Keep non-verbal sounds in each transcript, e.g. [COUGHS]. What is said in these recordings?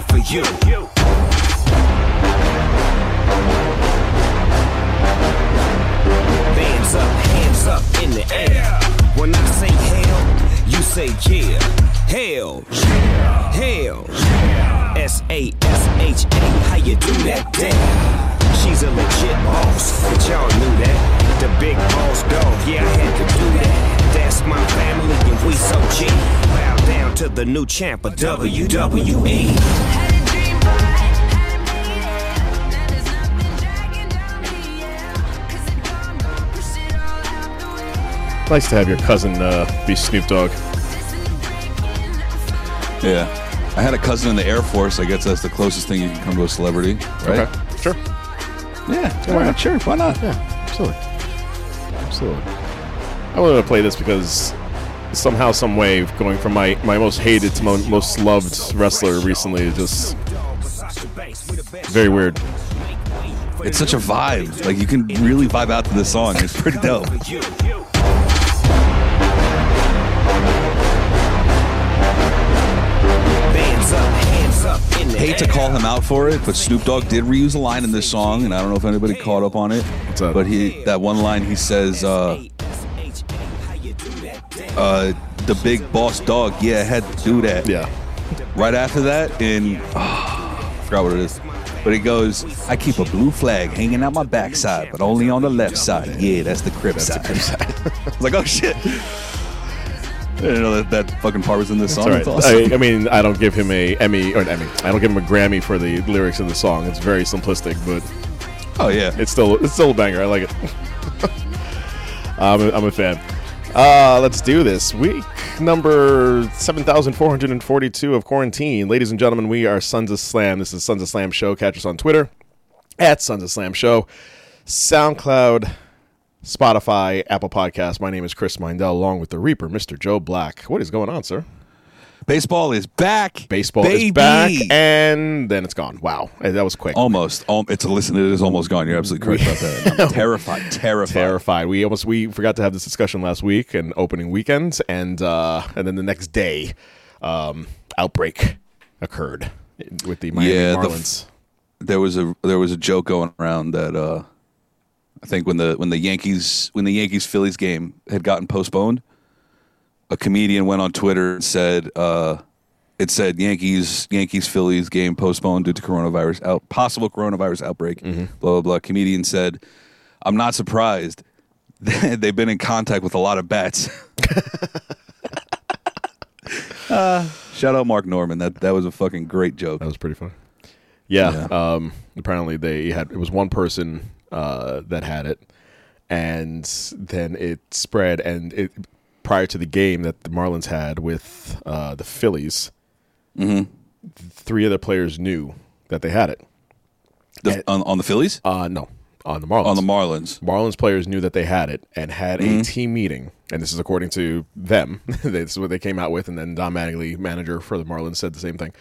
Coming for you. All out the way. Nice to have your cousin uh, be Snoop Dogg. Listen to breaking, I feel Yeah. I had a cousin in the Air Force. I guess that's the closest thing you can come to a celebrity, right? Okay, sure. Yeah. Why not? Sure. Why not? Yeah, absolutely. Absolutely. I wanted to play this because somehow, some way, going from my, my most hated to mo- most loved wrestler recently is just very weird. It's such a vibe. Like you can really vibe out to this song. It's pretty dope. Hands up, hands up in the Hate to call him out for it, but Snoop Dogg did reuse a line in this song, and I don't know if anybody caught up on it. But he that one line he says, uh, uh, the big boss dog, yeah, I had to do that. Yeah. Right after that, in oh, I forgot what it is. But it goes, I keep a blue flag hanging out my backside, but only on the left side. Yeah, that's the crib side. [LAUGHS] I was like, oh shit. I didn't know that that fucking part was in this song. It's awesome. I, I mean, I don't give him a Emmy or an Emmy. I don't give him a Grammy for the lyrics of the song. It's very simplistic, but oh yeah, it's still it's still a banger. I like it. [LAUGHS] I'm, a, I'm a fan. Uh, let's do this. Week number 7,442 of quarantine. Ladies and gentlemen, we are Sons of Slam. This is Sons of Slam Show. Catch us on Twitter at Sons of Slam Show, SoundCloud, Spotify, Apple Podcasts. My name is Chris Mindell, along with the Reaper, Mr. Joe Black. What is going on, sir? Baseball is back. Baseball baby. is back, and then it's gone. Wow, Hey, that was quick. almost. Um, it's a listen. It is almost gone. You're absolutely correct about that. I'm [LAUGHS] terrified. Terrified. terrified. We almost we forgot to have this discussion last week and opening weekend, and uh, and then the next day, um, outbreak occurred with the Miami Yeah, the f- there was a there was a joke going around that uh, I think when the when the Yankees when the Yankees Phillies game had gotten postponed, a comedian went on Twitter and said uh, it said Yankees Yankees Phillies game postponed due to coronavirus out possible coronavirus outbreak. Blah blah blah. Comedian said, "I'm not surprised. [LAUGHS] They've been in contact with a lot of bats." [LAUGHS] uh, shout out Mark Normand. That that was a fucking great joke. that was pretty funny. Yeah. Um, apparently, they had it was one person uh, that had it, and then it spread. And it prior to the game that the Marlins had with uh, the Phillies, three other players knew that they had it. The- on, on the Phillies? Uh, no, on the Marlins. on the Marlins. Marlins players knew that they had it and had Mm-hmm. a team meeting, and this is according to them. [LAUGHS] this is what they came out with, and then Don Mattingly, manager for the Marlins, said the same thing.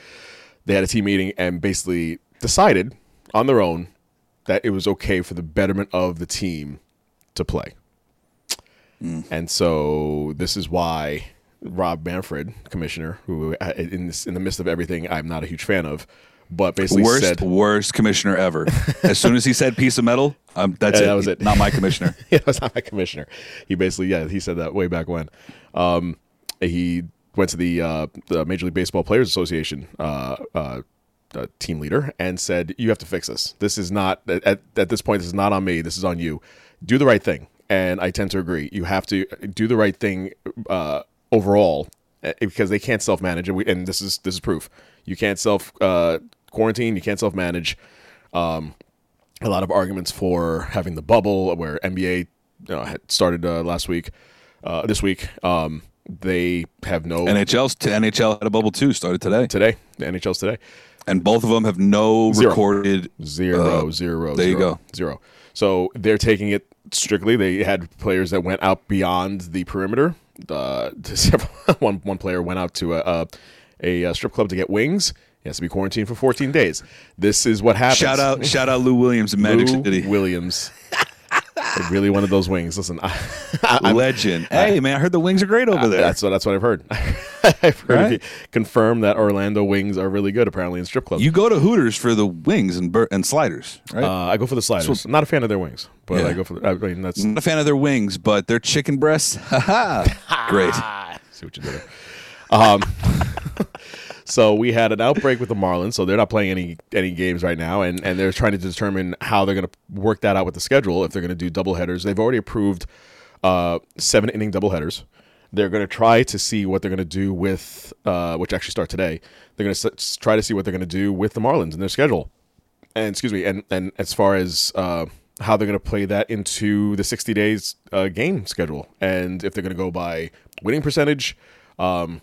They had a team meeting and basically decided on their own that it was okay for the betterment of the team to play. Mm. And so this is why Rob Manfred, commissioner, who uh, in this, in the midst of everything I'm not a huge fan of, but basically Worst, said worst commissioner ever. [LAUGHS] as soon as he said piece of metal, um, that's Yeah, it. that was it. Not my commissioner. [LAUGHS] yeah, that's not my commissioner. He basically, yeah, he said that way back when. Um, he went to the, uh, the Major League Baseball Players Association uh, uh, uh, team leader and said, "You have to fix this. This is not at, at this point. This is not on me. This is on you. Do the right thing." And I tend to agree. You have to do the right thing uh, overall uh, because they can't self manage, and, and this is this is proof. You can't self uh, quarantine. You can't self manage. Um, a lot of arguments for having the bubble, where NBA you know, had started uh, last week, uh, this week. Um, they have no NHL's t- NHL had a bubble too. Started today, today. The NHL's today. and both of them have no Zero. recorded Zero, uh, zero, there you go. zero. So they're taking it strictly. They had players that went out beyond the perimeter. Uh, [LAUGHS] several, one one player went out to a, a, a strip club to get wings. He has to be quarantined for 14 days. This is what happens. Shout out, shout out, Lou Williams in Magic Lou City, Williams. [LAUGHS] I really wanted those wings. Listen, I, I, legend. hey man, I heard the wings are great over there. that's what that's what I've heard. [LAUGHS] I've heard Right. it confirmed that Orlando wings are really good. Apparently in strip clubs. you go to Hooters for the wings and bur- and sliders, right? uh, I go for the sliders. I'm not a fan of their wings, but Yeah. I go for. The, I mean, that's not a fan of their wings, but their chicken breasts, [LAUGHS] haha, great. [LAUGHS] see what you did there. Um, so we had an outbreak with the Marlins, so they're not playing any any games right now, and and they're trying to determine how they're going to work that out with the schedule. If they're going to do double headers, they've already approved uh, seven inning double headers. They're going to try to see what they're going to do with, uh, which actually start today. They're going to s- try to see what they're going to do with the Marlins and their schedule. And excuse me, and and as far as uh, how they're going to play that into the 60 days uh, game schedule, and if they're going to go by winning percentage, um,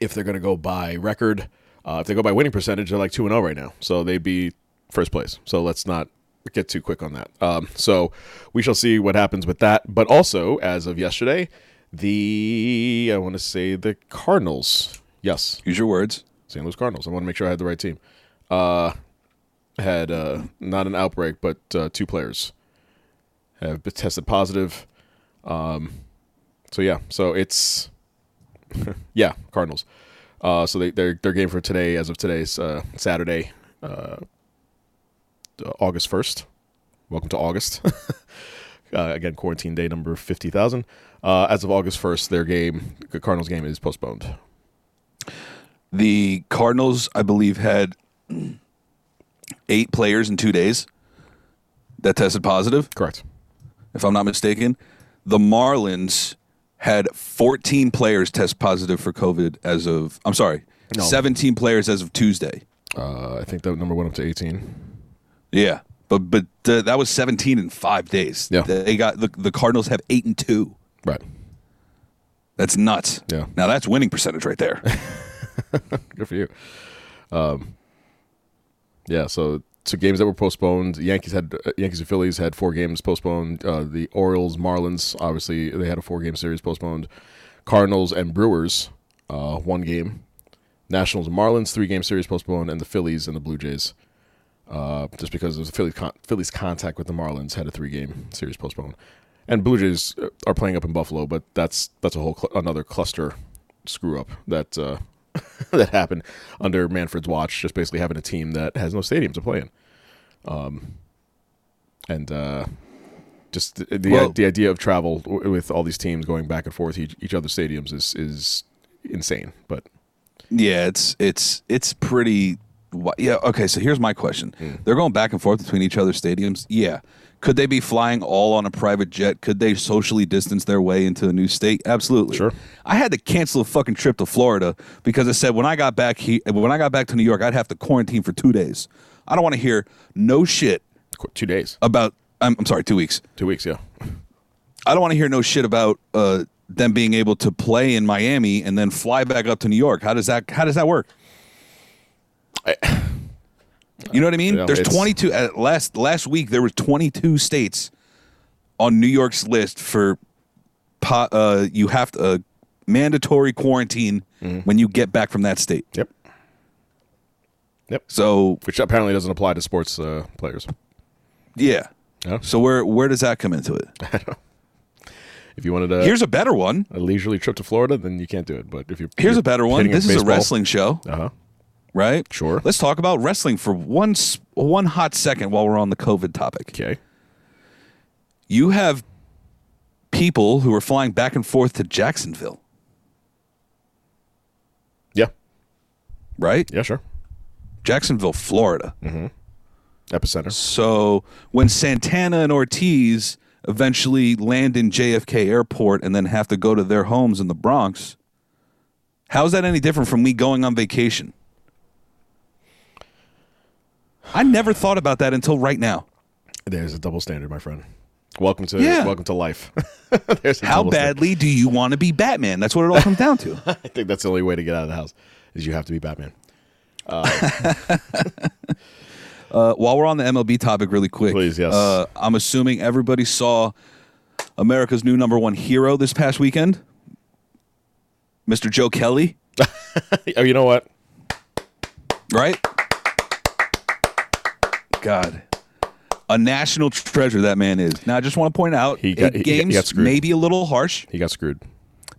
if they're going to go by record. Uh, if they go by winning percentage, they're like two and zero right now, so they'd be first place. So let's not get too quick on that. Um, so we shall see what happens with that. But also, as of yesterday, the I want to say the Cardinals. Yes, Use your words. St. Louis Cardinals. I want to make sure I had the right team. Uh, had uh, not an outbreak, but uh, two players have tested positive. Um, so yeah, so it's [LAUGHS] yeah Cardinals. Uh, so they their their game for today, as of today's uh, Saturday, uh, uh, August first. Welcome to August. [LAUGHS] uh, again, quarantine day number fifty thousand. Uh, as of August first, their game, the Cardinals game, is postponed. The Cardinals, I believe, had eight players in two days that tested positive, Correct. if I'm not mistaken. The Marlins had 14 players test positive for COVID as of, I'm sorry, No. 17 players as of Tuesday. Uh, I think that number went up to 18. Yeah. But but uh, that was 17 in five days. Yeah. They got the, the Cardinals have eight and two. Right. That's nuts. Yeah. Now that's winning percentage right there. [LAUGHS] Good for you. Um, yeah. So, so games that were postponed. Yankees had uh, Yankees and Phillies had four games postponed. Uh, the Orioles, Marlins, obviously they had a four game series postponed. Cardinals and Brewers, uh, one game. Nationals and Marlins, three game series postponed, and the Phillies and the Blue Jays. Uh, just because of the Phillies, con- Phillies contact with the Marlins had a three game series postponed, and Blue Jays uh, are playing up in Buffalo, but that's that's a whole cl- another cluster screw up that uh, [LAUGHS] that happened under Manfred's watch. Just basically having a team that has no stadium to play in, um, and uh, just the the, Well- the idea of travel with all these teams going back and forth each, each other's stadiums is is insane. But Yeah, it's it's it's pretty. Yeah. Okay. So here's my question: Hmm. They're going back and forth between each other's stadiums. Yeah. Could they be flying all on a private jet? Could they socially distance their way into a new state? Absolutely. Sure. I had to cancel a fucking trip to Florida because I said when I got back he when I got back to New York, I'd have to quarantine for two days. I don't want to hear no shit qu- two days, about. I'm, I'm sorry, two weeks. two weeks, yeah. I don't want to hear no shit about uh, them being able to play in Miami and then fly back up to New York. How does that How does that work? You know what I mean? Yeah, There's it's- 22. Uh, last last week there was 22 states on New York's list for po- uh, you have to uh, mandatory quarantine Mm-hmm. when you get back from that state. Yep. Yep. So Which apparently doesn't apply to sports uh, players. yeah. Yeah. So where where does that come into it? [LAUGHS] If you wanted a, Here's a better one. a leisurely trip to Florida, then you can't do it. But if you Here's a better one. This is a wrestling show. Uh huh. Right? Sure. Let's talk about wrestling for one one hot second while we're on the COVID topic. Okay. You have people who are flying back and forth to Jacksonville. Yeah. Right? Yeah, sure. Jacksonville, Florida. Mm-hmm. Epicenter. So when Santana and Ortiz eventually land in JFK Airport and then have to go to their homes in the Bronx, how's that any different from me going on vacation? I never thought about that until right now. There's a double standard, my friend. Welcome to Yeah. welcome to life. [LAUGHS] There's a How double standard. badly do you want to be Batman? That's what it all comes down to. [LAUGHS] I think that's the only way to get out of the house is you have to be Batman. [LAUGHS] Uh, while we're on the MLB topic, really quick, Please, yes. Uh, I'm assuming everybody saw America's new number one hero this past weekend, Mr. Joe Kelly, oh, you know what? right? God, a national treasure that man is. Now, I just want to point out, He got- eight he- he games got maybe a little harsh, He got screwed.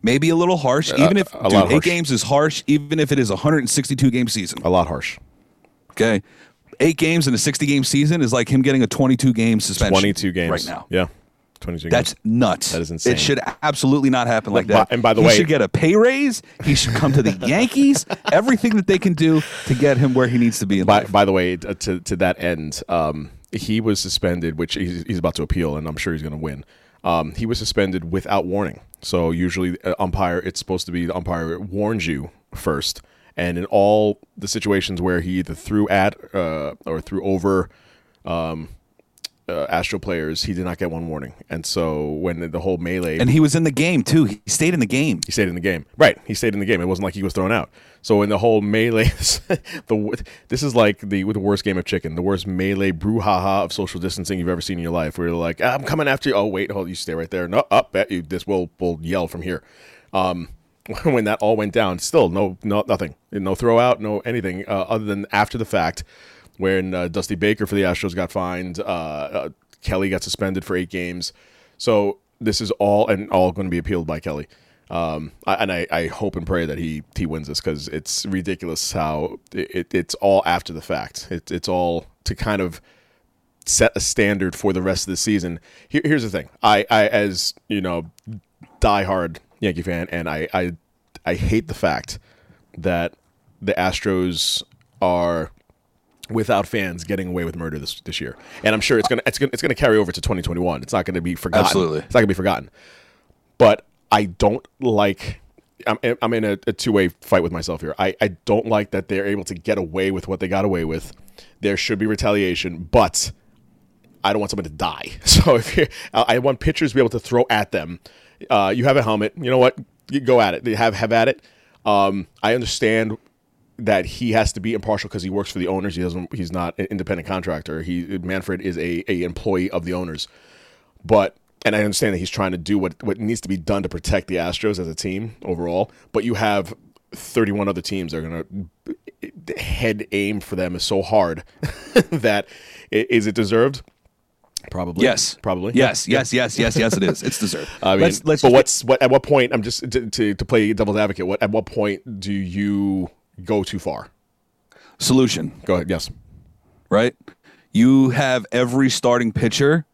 maybe a little harsh. even if a dude, eight harsh. games is harsh, even if it is a 162 game season. A lot harsh. Okay. Eight games in a 60 game season is like him getting a 22 game suspension. 22 games Right now. Yeah. 22 That's nuts. That is insane. It should absolutely not happen like By- that. and by the he way- he should get a pay raise. He should come to the [LAUGHS] Yankees. Everything that they can do to get him where he needs to be in By, life. by the way, to to that end, um, he was suspended, which he's, he's about to appeal, and I'm sure he's going to win. Um, he was suspended without warning. So usually, uh, umpire, it's supposed to be the umpire warns you first. And in all the situations where he either threw at uh, or threw over um, uh, Astro players, he did not get one warning. And so when the whole melee and he was in the game too. He stayed in the game. he stayed in the game. Right. He stayed in the game. It wasn't like he was thrown out. So in the whole melee, [LAUGHS] the this is like the the worst game of chicken, the worst melee brouhaha of social distancing you've ever seen in your life. Where you're like, "Ah, I'm coming after you. Oh wait, hold, you stay right there. No, up, bet you this will will yell from here. Um, [LAUGHS] when that all went down, still no no nothing, no throw out, no anything uh, other than after the fact when uh, Dusty Baker for the Astros got fined, uh, uh, Kelly got suspended for eight games. So this is all and all going to be appealed by Kelly. Um, I, and I, I hope and pray that he he wins this because it's ridiculous how it, it's all after the fact. It, it's all to kind of set a standard for the rest of the season. Here, here's the thing: I, I as you know, diehard Yankee fan, and I, I I hate the fact that the Astros are without fans getting away with murder this this year. And I'm sure it's gonna it's gonna it's gonna carry over to 2021. It's not gonna be forgotten. Absolutely. it's not gonna be forgotten. But I don't like. I'm, I'm in a, a two way fight with myself here. I, I don't like that they're able to get away with what they got away with. There should be retaliation, but I don't want someone to die. [LAUGHS] So if you I I want pitchers to be able to throw at them. Uh, you have a helmet. You know what? You go at it. They have have at it. Um, I understand that he has to be impartial because he works for the owners. He doesn't. He's not an independent contractor. He Manfred is a, a employee of the owners. But and I understand that he's trying to do what what needs to be done to protect the Astros as a team overall. But you have 31 other teams that are going to head aim for them is so hard [LAUGHS] that is it deserved? Probably. Yes. Probably. Yes. Yeah. Yes. Yes. Yes. Yes. It is. It's deserved. [LAUGHS] I mean, let's let's but what's what at what point? I'm just to, to to play devil's advocate. What at what point do you go too far? solution. Go ahead. Yes. right? You have every starting pitcher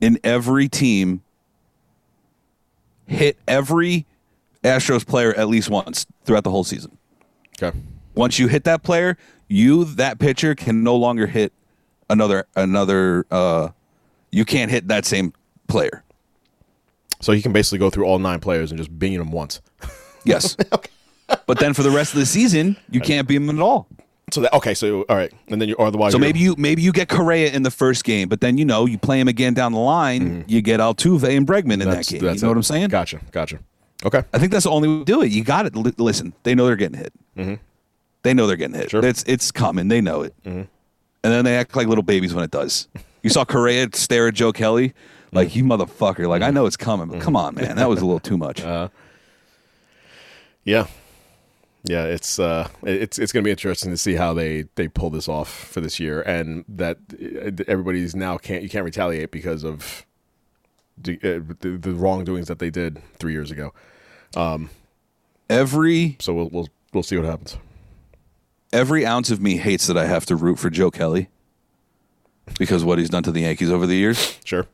in every team hit every Astros player at least once throughout the whole season. Okay. Once you hit that player, you that pitcher can no longer hit another another uh you can't hit that same player. So he can basically go through all nine players and just bing them once. Yes. [LAUGHS] But then for the rest of the season, you can't beat him at all. So that okay. So all right, and then you otherwise. So maybe you maybe you get Correa in the first game, but then you know you play him again down the line. You get Altuve and Bregman in that Mm-hmm. that's- game. You know it. what I'm saying? Gotcha. Gotcha. Okay. I think that's the only way to do it. You got it. Li- listen, they know they're getting hit. They know they're getting hit. Mm-hmm. Sure. It's it's coming. They know it. And then they act like little babies when it does. You saw Correa stare at Joe Kelly like you motherfucker. Like I know it's coming, but come on, man, that was a little too much. [LAUGHS] Yeah. Yeah, it's uh, it's it's going to be interesting to see how they, they pull this off for this year, and that uh, everybody's now can't you can't retaliate because of the, uh, the, the wrongdoings that they did three years ago. Um, every So we'll we'll we'll see what happens. every ounce of me hates that I have to root for Joe Kelly because what he's done to the Yankees over the years. Sure.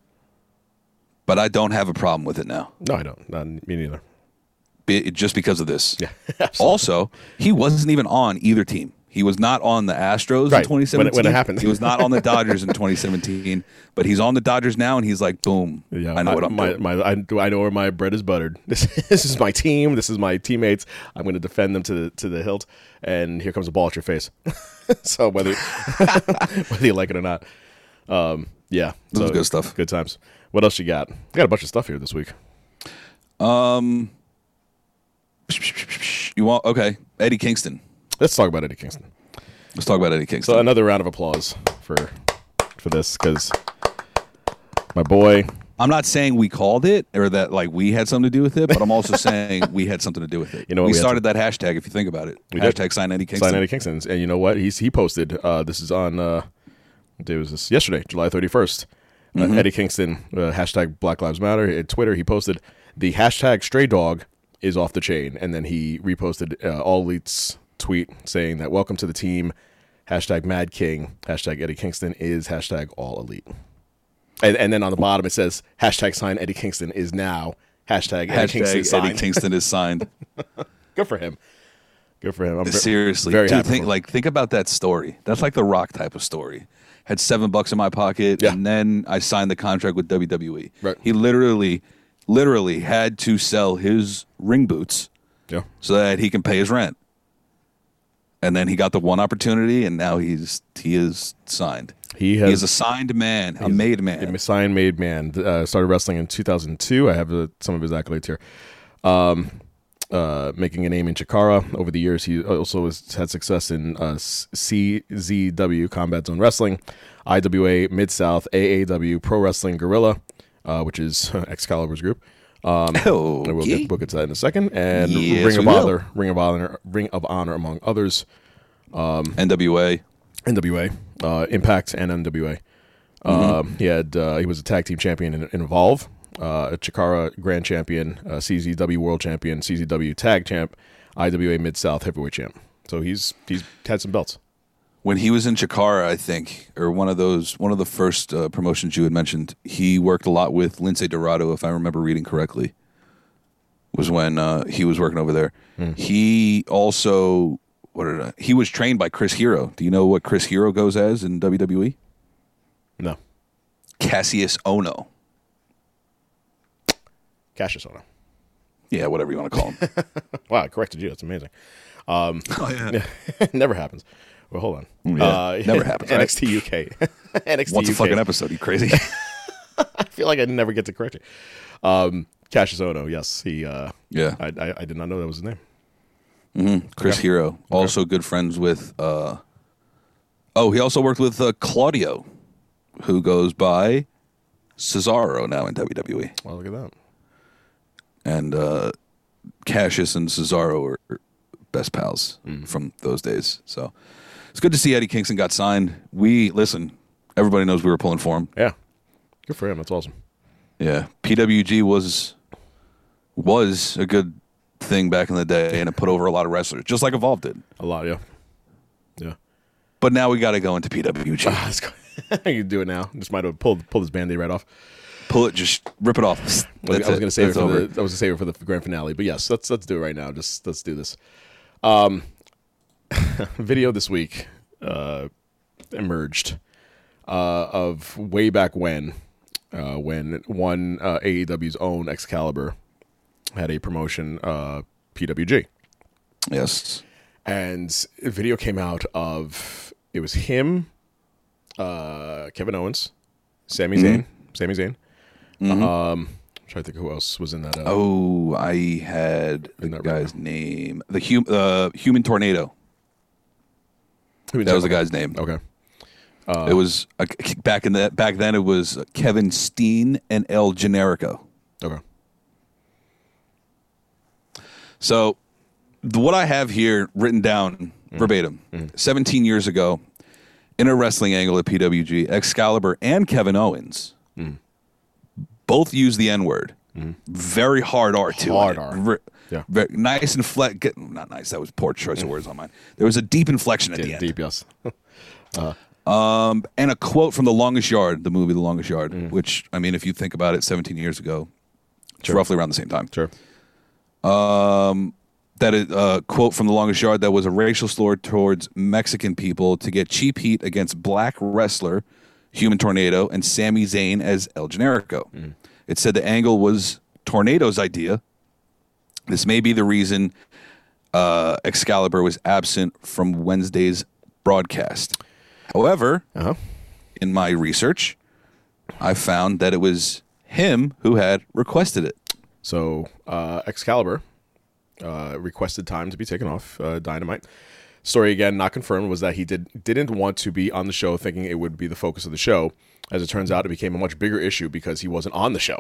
But I don't have a problem with it now No, I don't. Not me neither. Just because of this. Yeah, [LAUGHS] also, he wasn't even on either team. He was not on the Astros Right, in when it- 2017. when it happened. He was not on the Dodgers in [LAUGHS] 2017, but he's on the Dodgers now, and he's like, boom, Yeah, I know what I'm my, doing. my, I, I know where my bread is buttered. [LAUGHS] This, this is my team. This is my teammates. I'm going to defend them to the to the hilt. And here comes a ball at your face. so whether whether you like it or not, um, yeah, This so is good stuff. Good times. What else you got? I got a bunch of stuff here this week. You want okay? Eddie Kingston. Let's talk about Eddie Kingston. Let's talk about Eddie Kingston. So another round of applause for for this because my boy. I'm not saying we called it or that like we had something to do with it, but I'm also [LAUGHS] saying we had something to do with it. You know what, we, we started that hashtag. If you think about it, We did. hashtag sign Eddie Kingston. Sign Eddie Kingston. And you know what? He's he posted. Uh, this is on. Uh, day was this? Yesterday, July 31st. Uh, Mm-hmm. Eddie Kingston uh, hashtag Black Lives Matter at Twitter. He posted the hashtag Stray Dog is off the chain, and then he reposted uh, All Elite's tweet saying that Welcome to the team. Hashtag Mad King. Hashtag Eddie Kingston is hashtag All Elite. And, and then on the bottom it says hashtag sign Eddie Kingston is now hashtag Eddie Kingston Hashtag signed. Kingston is signed. [LAUGHS] Good for him. Good for him. I'm Seriously, very dude, think like think about that story. That's like the Rock type of story. Had seven bucks in my pocket, Yeah. and then I signed the contract with WWE. Right. He literally, literally had to sell his ring boots yeah. so that he can pay his rent. And then he got the one opportunity, and now he's he is signed. He He is a signed man, a made man. A sign made man. Uh, started wrestling in 2002. I have uh, some of his accolades here. Um, uh, making a name in Chikara. Over the years, he also has had success in uh, CZW, Combat Zone Wrestling, IWA, Mid South, AAW, Pro Wrestling Guerrilla, uh, which is [LAUGHS] Excalibur's group. Um, [LAUGHS] and we'll, get, we'll get to that in a second. And Yes, Ring of will. Honor, Ring of Honor, Ring of Honor, among others. NWA. NWA, uh, Impact, and NWA. Um, he had uh, he was a tag team champion in, in Evolve, uh, a Chikara Grand Champion, CZW World Champion, CZW Tag Champ, IWA Mid South Heavyweight Champ. So he's he's had some belts. When he was in Chikara, I think, or one of those, one of the first uh, promotions you had mentioned, he worked a lot with Lince Dorado, if I remember reading correctly. Was when uh, he was working over there. He also, what did I, he was trained by Chris Hero. Do you know what Chris Hero goes as in WWE? No, Kassius Ohno. Kassius Ohno. Yeah, whatever you want to call him. [LAUGHS] Wow, I corrected you. That's amazing. Um, [LAUGHS] oh yeah. [LAUGHS] never happens. Well, hold on. Yeah, Uh, never [LAUGHS] happens, right? NXT UK. [LAUGHS] NXT What's a fucking episode? You crazy? [LAUGHS] I feel like I never get to correct it. Um, Kassius Ohno. Yes, he. Uh, Yeah. I, I I did not know that was his name. Chris Hero, also good friends with. Uh, oh, he also worked with uh, Claudio, who goes by Cesaro now in WWE, Well, look at that. and uh, Kassius and Cesaro are best pals from those days. So it's good to see Eddie Kingston got signed. We listen. Everybody knows we were pulling for him. Yeah, good for him. That's awesome. Yeah, PWG was was a good thing back in the day, and it put over a lot of wrestlers, just like Evolve did. A lot, yeah. Yeah. But now we got to go into PWG. Let's go. you can do it now. Just might have pulled pulled this band-aid right off. pull it, just rip it off. I was, That's I was it. gonna save it for over. the I was gonna save it for the grand finale. But yes, let's let's do it right now. Just let's do this. Um [LAUGHS] video this week uh emerged uh of way back when uh when one uh AEW's own Excalibur had a promotion uh PWG. Yes. and a video came out of it was him, uh, Kevin Owens, Sami Zayn, Sami Zayn. Um, I'm trying to think who else was in that. Uh, Oh, I had the guy's name. The hum, uh, human tornado. Who That was the guy's name. Okay, it was uh, back in that back then. It was Kevin Steen and El Generico. okay, So, the, what I have here written down verbatim, 17 years ago, in a wrestling angle at PWG, Excalibur and Kevin Owens both use the N word. Very hard R too. Hard it. R. Yeah. very nice and flat. get- Not nice. That was poor choice of words on mine. There was a deep inflection at the end. deep yes. [LAUGHS] Um, and a quote from The Longest Yard, the movie The Longest Yard, Mm. which I mean, if you think about it, 17 years ago, it's roughly around the same time. sure. Um, that a quote from the longest yard that was a racial slur towards Mexican people to get cheap heat against black wrestler Human Tornado and Sami Zayn as El Generico. It said the angle was Tornado's idea. This may be the reason uh, Excalibur was absent from Wednesday's broadcast. However, Uh-huh. in my research, I found that it was him who had requested it. So uh, Excalibur uh, requested time to be taken off uh, Dynamite. Story again, not confirmed, was that he did didn't want to be on the show, thinking it would be the focus of the show. As it turns out, it became a much bigger issue because he wasn't on the show.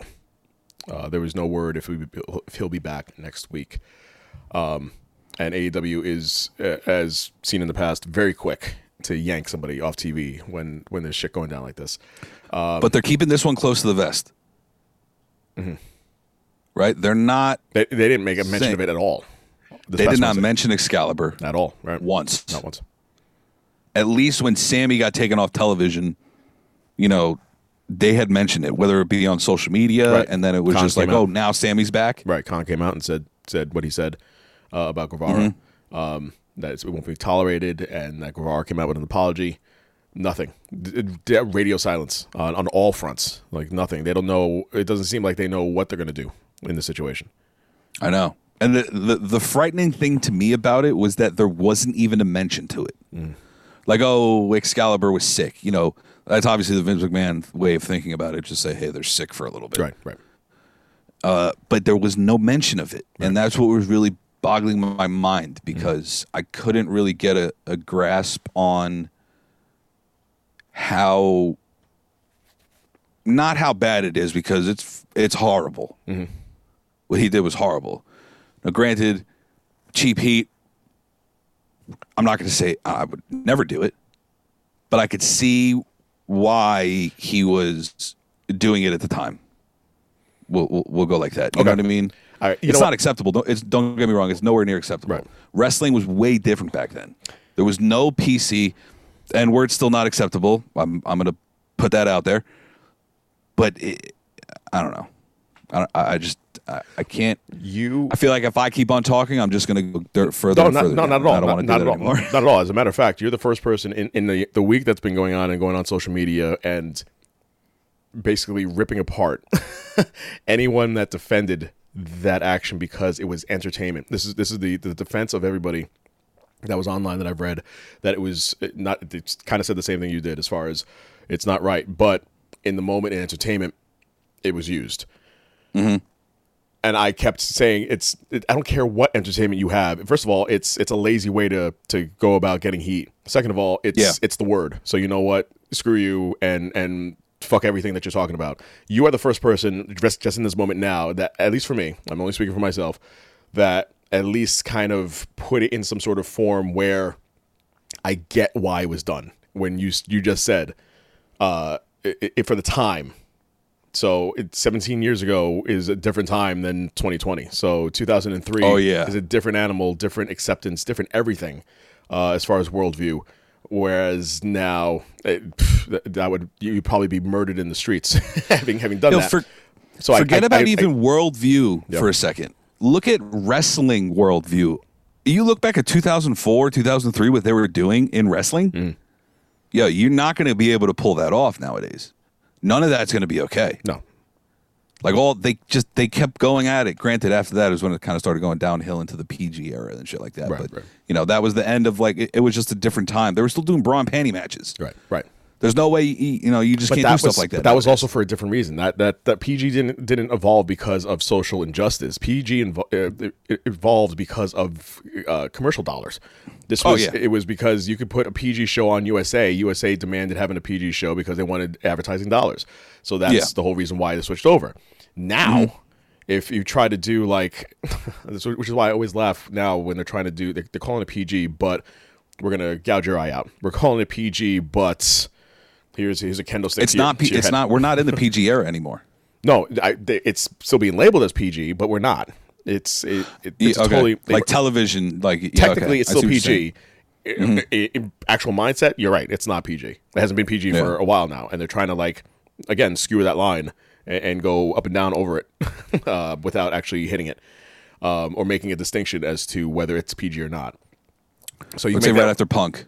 Uh, there was no word if, we, if he'll be back next week. Um, and AEW is, uh, as seen in the past, very quick to yank somebody off TV when when there's shit going down like this. but they're keeping this one close to the vest. Right? They're not. They, they didn't make a mention of it at all. They did not Wednesday. mention Excalibur at all. Right? once. Not once. At least when Sammy got taken off television, you know, they had mentioned it, whether it be on social media, Right. and then it was Khan just like, out. oh, now Sammy's back. Right. Khan came out and said said what he said uh, about Guevara. Mm-hmm. Um, that it won't be tolerated, and that Guevara came out with an apology. Nothing. D- d- radio silence on, on all fronts. Like nothing. They don't know. It doesn't seem like they know what they're going to do in this situation. I know. And the, the the frightening thing to me about it was that there wasn't even a mention to it. Mm. Like, oh, Excalibur was sick. You know, that's obviously the Vince McMahon way of thinking about it. Just say, hey, they're sick for a little bit. Right. Right. Uh, but there was no mention of it, and that's what was really boggling my mind Mm-hmm. because I couldn't really get a, a grasp on how not how bad it is because it's it's horrible. Mm-hmm. What he did was horrible. Now, granted, cheap heat. I'm not going to say I would never do it, but I could see why he was doing it at the time. We'll we'll, we'll go like that. You know what I mean? All right, It's not what? acceptable. Don't, it's, don't get me wrong. It's nowhere near acceptable. Right. Wrestling was way different back then. There was no PC, and word's still not acceptable. I'm I'm going to put that out there. But it, I don't know. I, I just I, I can't. You. I feel like if I keep on talking, I'm just going to go dirt further. No, and not, further no, not at all. I don't not, want to not do that at all. anymore. Not at all. As a matter of fact, you're the first person in, in the the week that's been going on and going on social media and basically ripping apart [LAUGHS] anyone that defended that action because it was entertainment. This is this is the the defense of everybody that was online that I've read that it was not. It kind of said the same thing you did as far as it's not right, but in the moment in entertainment, it was used and I kept saying it's it, I don't care what entertainment you have. First of all, it's it's a lazy way to to go about getting heat. Second of all, it's Yeah. it's the word. So you know what? Screw you and and fuck everything that you're talking about. You are the first person just just in this moment now that at least for me, I'm only speaking for myself, that at least kind of put it in some sort of form where I get why it was done. When you you just said uh i i for the time so it, 17 years ago is a different time than 2020. So 2003 Oh, yeah. is a different animal, different acceptance, different everything uh, as far as worldview. Whereas now, it, pff, that, would you'd probably be murdered in the streets [LAUGHS] having having done Yo, that. for- so Forget I- about I- I- even worldview Yeah. for a second. Look at wrestling worldview. You look back at 2004, 2003, what they were doing in wrestling. Mm. Yo, you're not going to be able to pull that off nowadays. None of that's going to be okay. no. Like all they just they kept going at it. Granted, after that is when it kind of started going downhill into the PG era and shit like that. Right, but right. you know that was the end of like it, it was just a different time. They were still doing bra and panty matches. Right, right. There's no way you, you know you just can't do was, stuff like that. but that was also for a different reason. That that that PG didn't didn't evolve because of social injustice. PG invo- uh, evolved because of uh, commercial dollars. This Oh, was yeah. it was because you could put a PG show on USA. USA demanded having a PG show because they wanted advertising dollars. So that's Yeah. Mm-hmm. the whole reason why they switched over. Now. If you try to do like, [LAUGHS] which is why I always laugh now when they're trying to do, they're, they're calling it PG, but we're gonna gouge your eye out. We're calling it PG, but here's here's a kendo stick. It's to your- not. P- it's head. not. We're not in the [LAUGHS] PG era anymore. No, I, they, it's still being labeled as PG, but we're not. It's it, it, it's okay. totally they- like television. Like yeah, technically okay. it's still see what you're PG. saying. I- I- I- actual mindset, you're right. It's not PG. It hasn't been PG for a while now, and they're trying to like again skewer that line and, and go up and down over it [LAUGHS] uh, without actually hitting it. um, or making a distinction as to whether it's PG or not. So you say make right after Punk.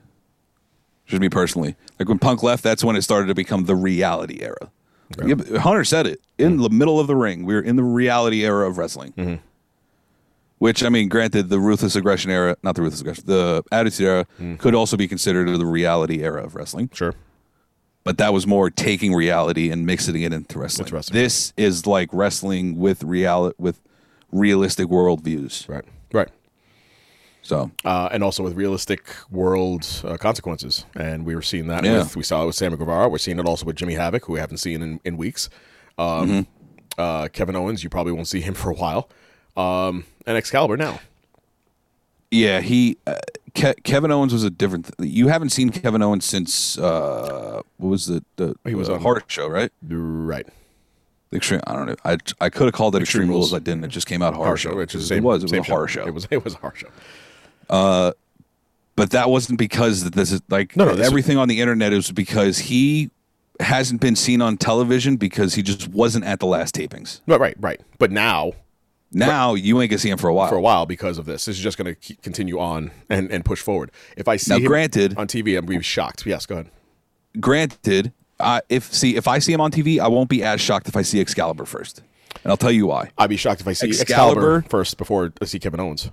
Just me personally, like when Punk left, that's when it started to become the reality era. Yeah, Hunter said it in the middle of the ring. We are in the reality era of wrestling. Mm-hmm. Which I mean, granted, the ruthless aggression era, not the ruthless aggression, the attitude era could also be considered the reality era of wrestling. sure. But that was more taking reality and mixing it into wrestling. Wrestling. This is like wrestling with reality, with realistic worldviews. Right. Right. So uh, and also with realistic world uh, consequences. And we were seeing that Yeah. with we saw it with Sammy Guevara. We're seeing it also with Jimmy Havoc, who we haven't seen in, in weeks. Um, Mm-hmm. uh, Kevin Owens, you probably won't see him [LAUGHS] for a while. Um, and Excalibur now. Yeah, he uh, Ke- Kevin Owens was a different. Th- you haven't seen Kevin Owens since uh, what was the the He was on- Hard show, right? Right. The extreme. I don't know. I I could have called it Extreme, Rules. Rules. I didn't. It just came out Hard, Horror show. show, which is it same, was. It was a horror show. It was [LAUGHS] it was a horror show. But that wasn't because this is like No, no, everything on the internet is because he hasn't been seen on television because he just wasn't at the last tapings. No, right, right. But now Now you ain't gonna see him for a while. for a while because of this. This is just going to continue on and, and push forward. If I see Now, him granted- on TV, I'm to be shocked. Yes, go ahead. Granted, uh, if see if I see him on TV, I won't be as shocked if I see Excalibur first, and I'll tell you why. I'd be shocked if I see Excalibur- Excalibur, first before I see Kevin Owens.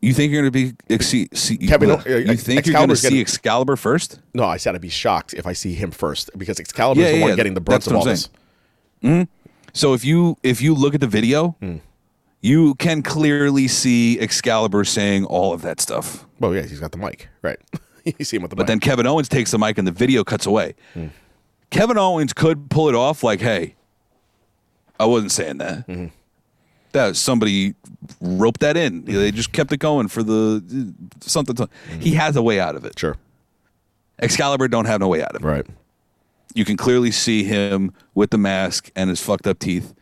You think you're going to be see, see Kevin- Ugh. uh, you think you're going to see Excalibur first? No, I said I'd be shocked if I see him first because Excalibur Yeah, is the yeah, one yeah. getting the brunt That's of all this. saying. So if you if you look at the video, Hmm. you can clearly see Excalibur saying all of that stuff. Well, yeah, he's got the mic, right? [LAUGHS] you see him with the mic. But mic. then Kevin Owens takes the mic and the video cuts away. Hmm. Kevin Owens could pull it off like, "Hey, I wasn't saying that. Mm-hmm. That somebody roped that in. They just kept it going for the something." He has a way out of it. Mm-hmm. sure, Excalibur don't have no way out of it. right. you can clearly see him with the mask and his fucked up teeth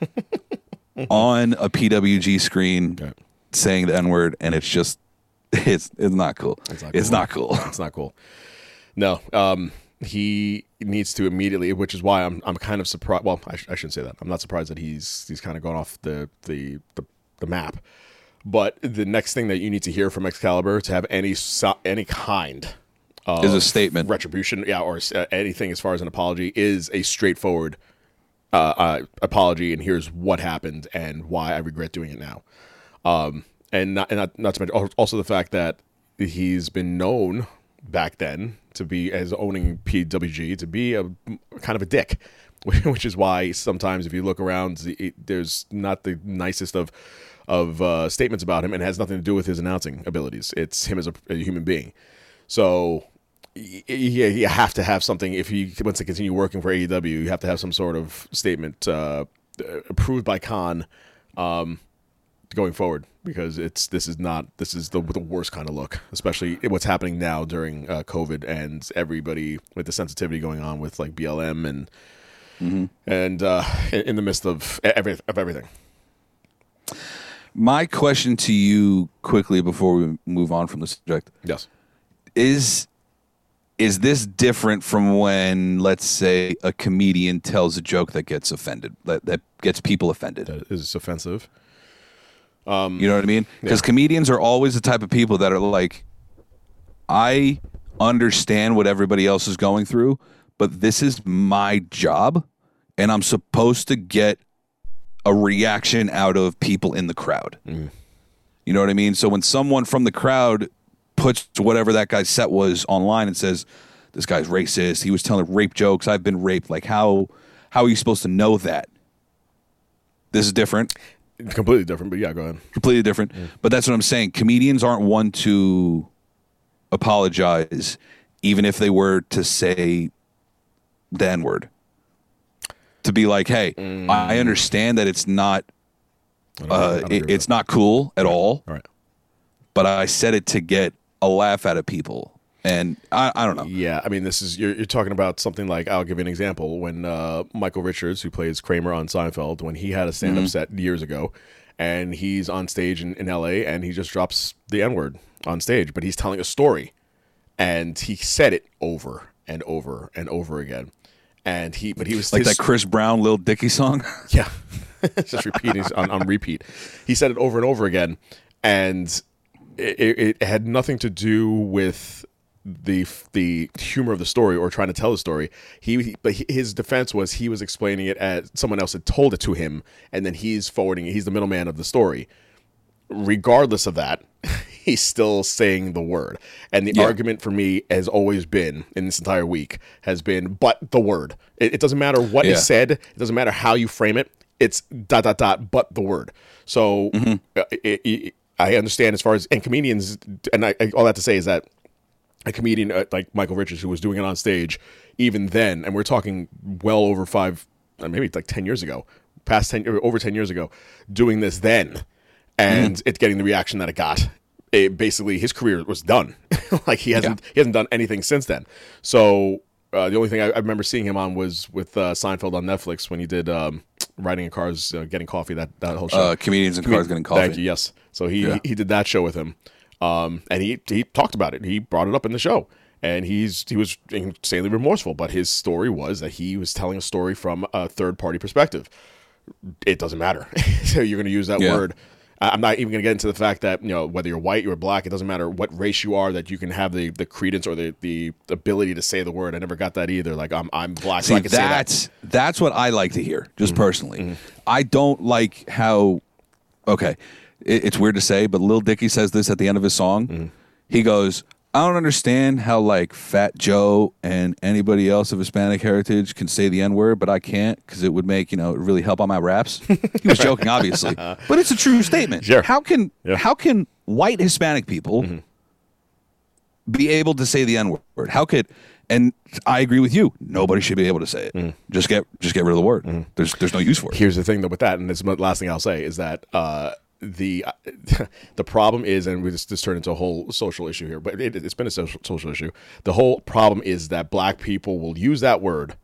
[LAUGHS] on a PWG screen Okay. saying the N word, and it's just [LAUGHS] it's it's not cool. It's not cool. It's not cool. No, um, he needs to immediately, which is why I'm I'm kind of surprised. Well, I, sh- I shouldn't say that. I'm not surprised that he's he's kind of gone off the the the, the map. But the next thing that you need to hear from Excalibur to have any so, any kind of Is a statement. retribution, yeah, or uh, anything as far as an apology is a straightforward uh, uh, apology, and here's what happened and why I regret doing it now. Um, and not, and not, not to mention also the fact that he's been known back then to be as owning PWG to be a kind of a dick, [LAUGHS] which is why sometimes if you look around, it, there's not the nicest of of uh, statements about him, and has nothing to do with his announcing abilities. It's him as a, a human being. So yeah, you have to have something if he wants to continue working for AEW. You have to have some sort of statement uh, approved by Khan um, going forward because it's this is not this is the the worst kind of look, especially what's happening now during uh, COVID and everybody with the sensitivity going on with like BLM and and uh, in in the midst of every, of everything. My question to you quickly before we move on from the subject Yes. is is this different from when let's say a comedian tells a joke that gets offended that, that gets people offended That is offensive. Um, you know what i mean? because comedians are always the type of people that are like i understand what everybody else is going through but this is my job and i'm supposed to get a reaction out of people in the crowd. Mm. You know what i mean? So when someone from the crowd puts whatever that guy's set was online and says this guy's racist. He was telling rape jokes. I've been raped. Like how how are you supposed to know that? This is different Completely different, but yeah, go ahead. completely different. But that's what I'm saying. Comedians aren't one to apologize, even if they were to say the N word. To be like, hey, I understand that it's not, I don't- I uh, it, it's that. not cool at all. All right. But I said it to get a laugh out of people, and I, I don't know. Yeah, I mean, this is you're, you're talking about something like I'll give you an example. When uh, Michael Richards, who plays Kramer on Seinfeld, when he had a stand-up set years ago, and he's on stage in, in L.A. and he just drops the N-word on stage, but he's telling a story, and he said it over and over and over again, and he but he was Like his- that Chris Brown, Lil Dicky song. [LAUGHS] yeah, [LAUGHS] just repeating on, on repeat. He said it over and over again, and it, it had nothing to do with the the humor of the story or trying to tell the story. He, he- but he- his defense was he was explaining it as someone else had told it to him, and then he's forwarding it. He's the middleman of the story. Regardless of that, [LAUGHS] he's still saying the word. And the Yeah. argument for me has always been in this entire week has been but the word. It, it doesn't matter what Yeah. is said. It doesn't matter how you frame it. It's dot dot dot but the word. So Mm-hmm. uh, it, it, I understand as far as and comedians and I, I all that to say is that a comedian uh, like Michael Richards who was doing it on stage even then, and we're talking well over five, uh, maybe like ten years ago, past ten or over ten years ago, doing this then, and it getting the reaction that it got. It basically his career was done. [LAUGHS] like he hasn't he hasn't done anything since then. So uh, the only thing I, I remember seeing him on was with uh, Seinfeld on Netflix when he did um, riding in cars, uh, getting coffee. That that whole show. Uh, comedians in cars getting coffee. Thank you. Yes. So he Yeah. he did that show with him, um, and he he talked about it. He brought it up in the show, and he's he was insanely remorseful. But his story was that he was telling a story from a third party perspective. It doesn't matter. [LAUGHS] so you're going to use that Yeah. word. I'm not even going to get into the fact that you know whether you're white, you're black. It doesn't matter what race you are. That you can have the the credence or the the ability to say the word. I never got that either. Like I'm I'm black, so See, I can say that. that's that's what I like to hear, just Mm-hmm. personally. I don't like how. Okay, it, it's weird to say, but Lil Dicky says this at the end of his song. Mm-hmm. He goes, "I don't understand how like Fat Joe and anybody else of Hispanic heritage can say the N word, but I can't because it would make you know it really help on my raps." [LAUGHS] he was joking, obviously, [LAUGHS] but it's a true statement. Sure. How can Yeah. Mm-hmm. how can white Hispanic people? be able to say the N word? How could and I agree with you. Nobody should be able to say it. Just get just get rid of the word. There's there's no use for it. here's the thing though with that, and this is the last thing I'll say is that uh, the [LAUGHS] the problem is, and we just, this turned into a whole social issue here, but it, it's been a social, social issue. The whole problem is that black people will use that word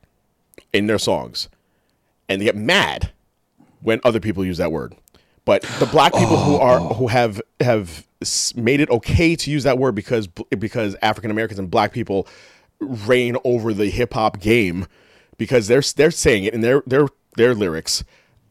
in their songs, and they get mad when other people use that word. But the black people who are oh. who have have made it okay to use that word because because African Americans and black people reign over the hip hop game because they're they're saying it in their their their lyrics.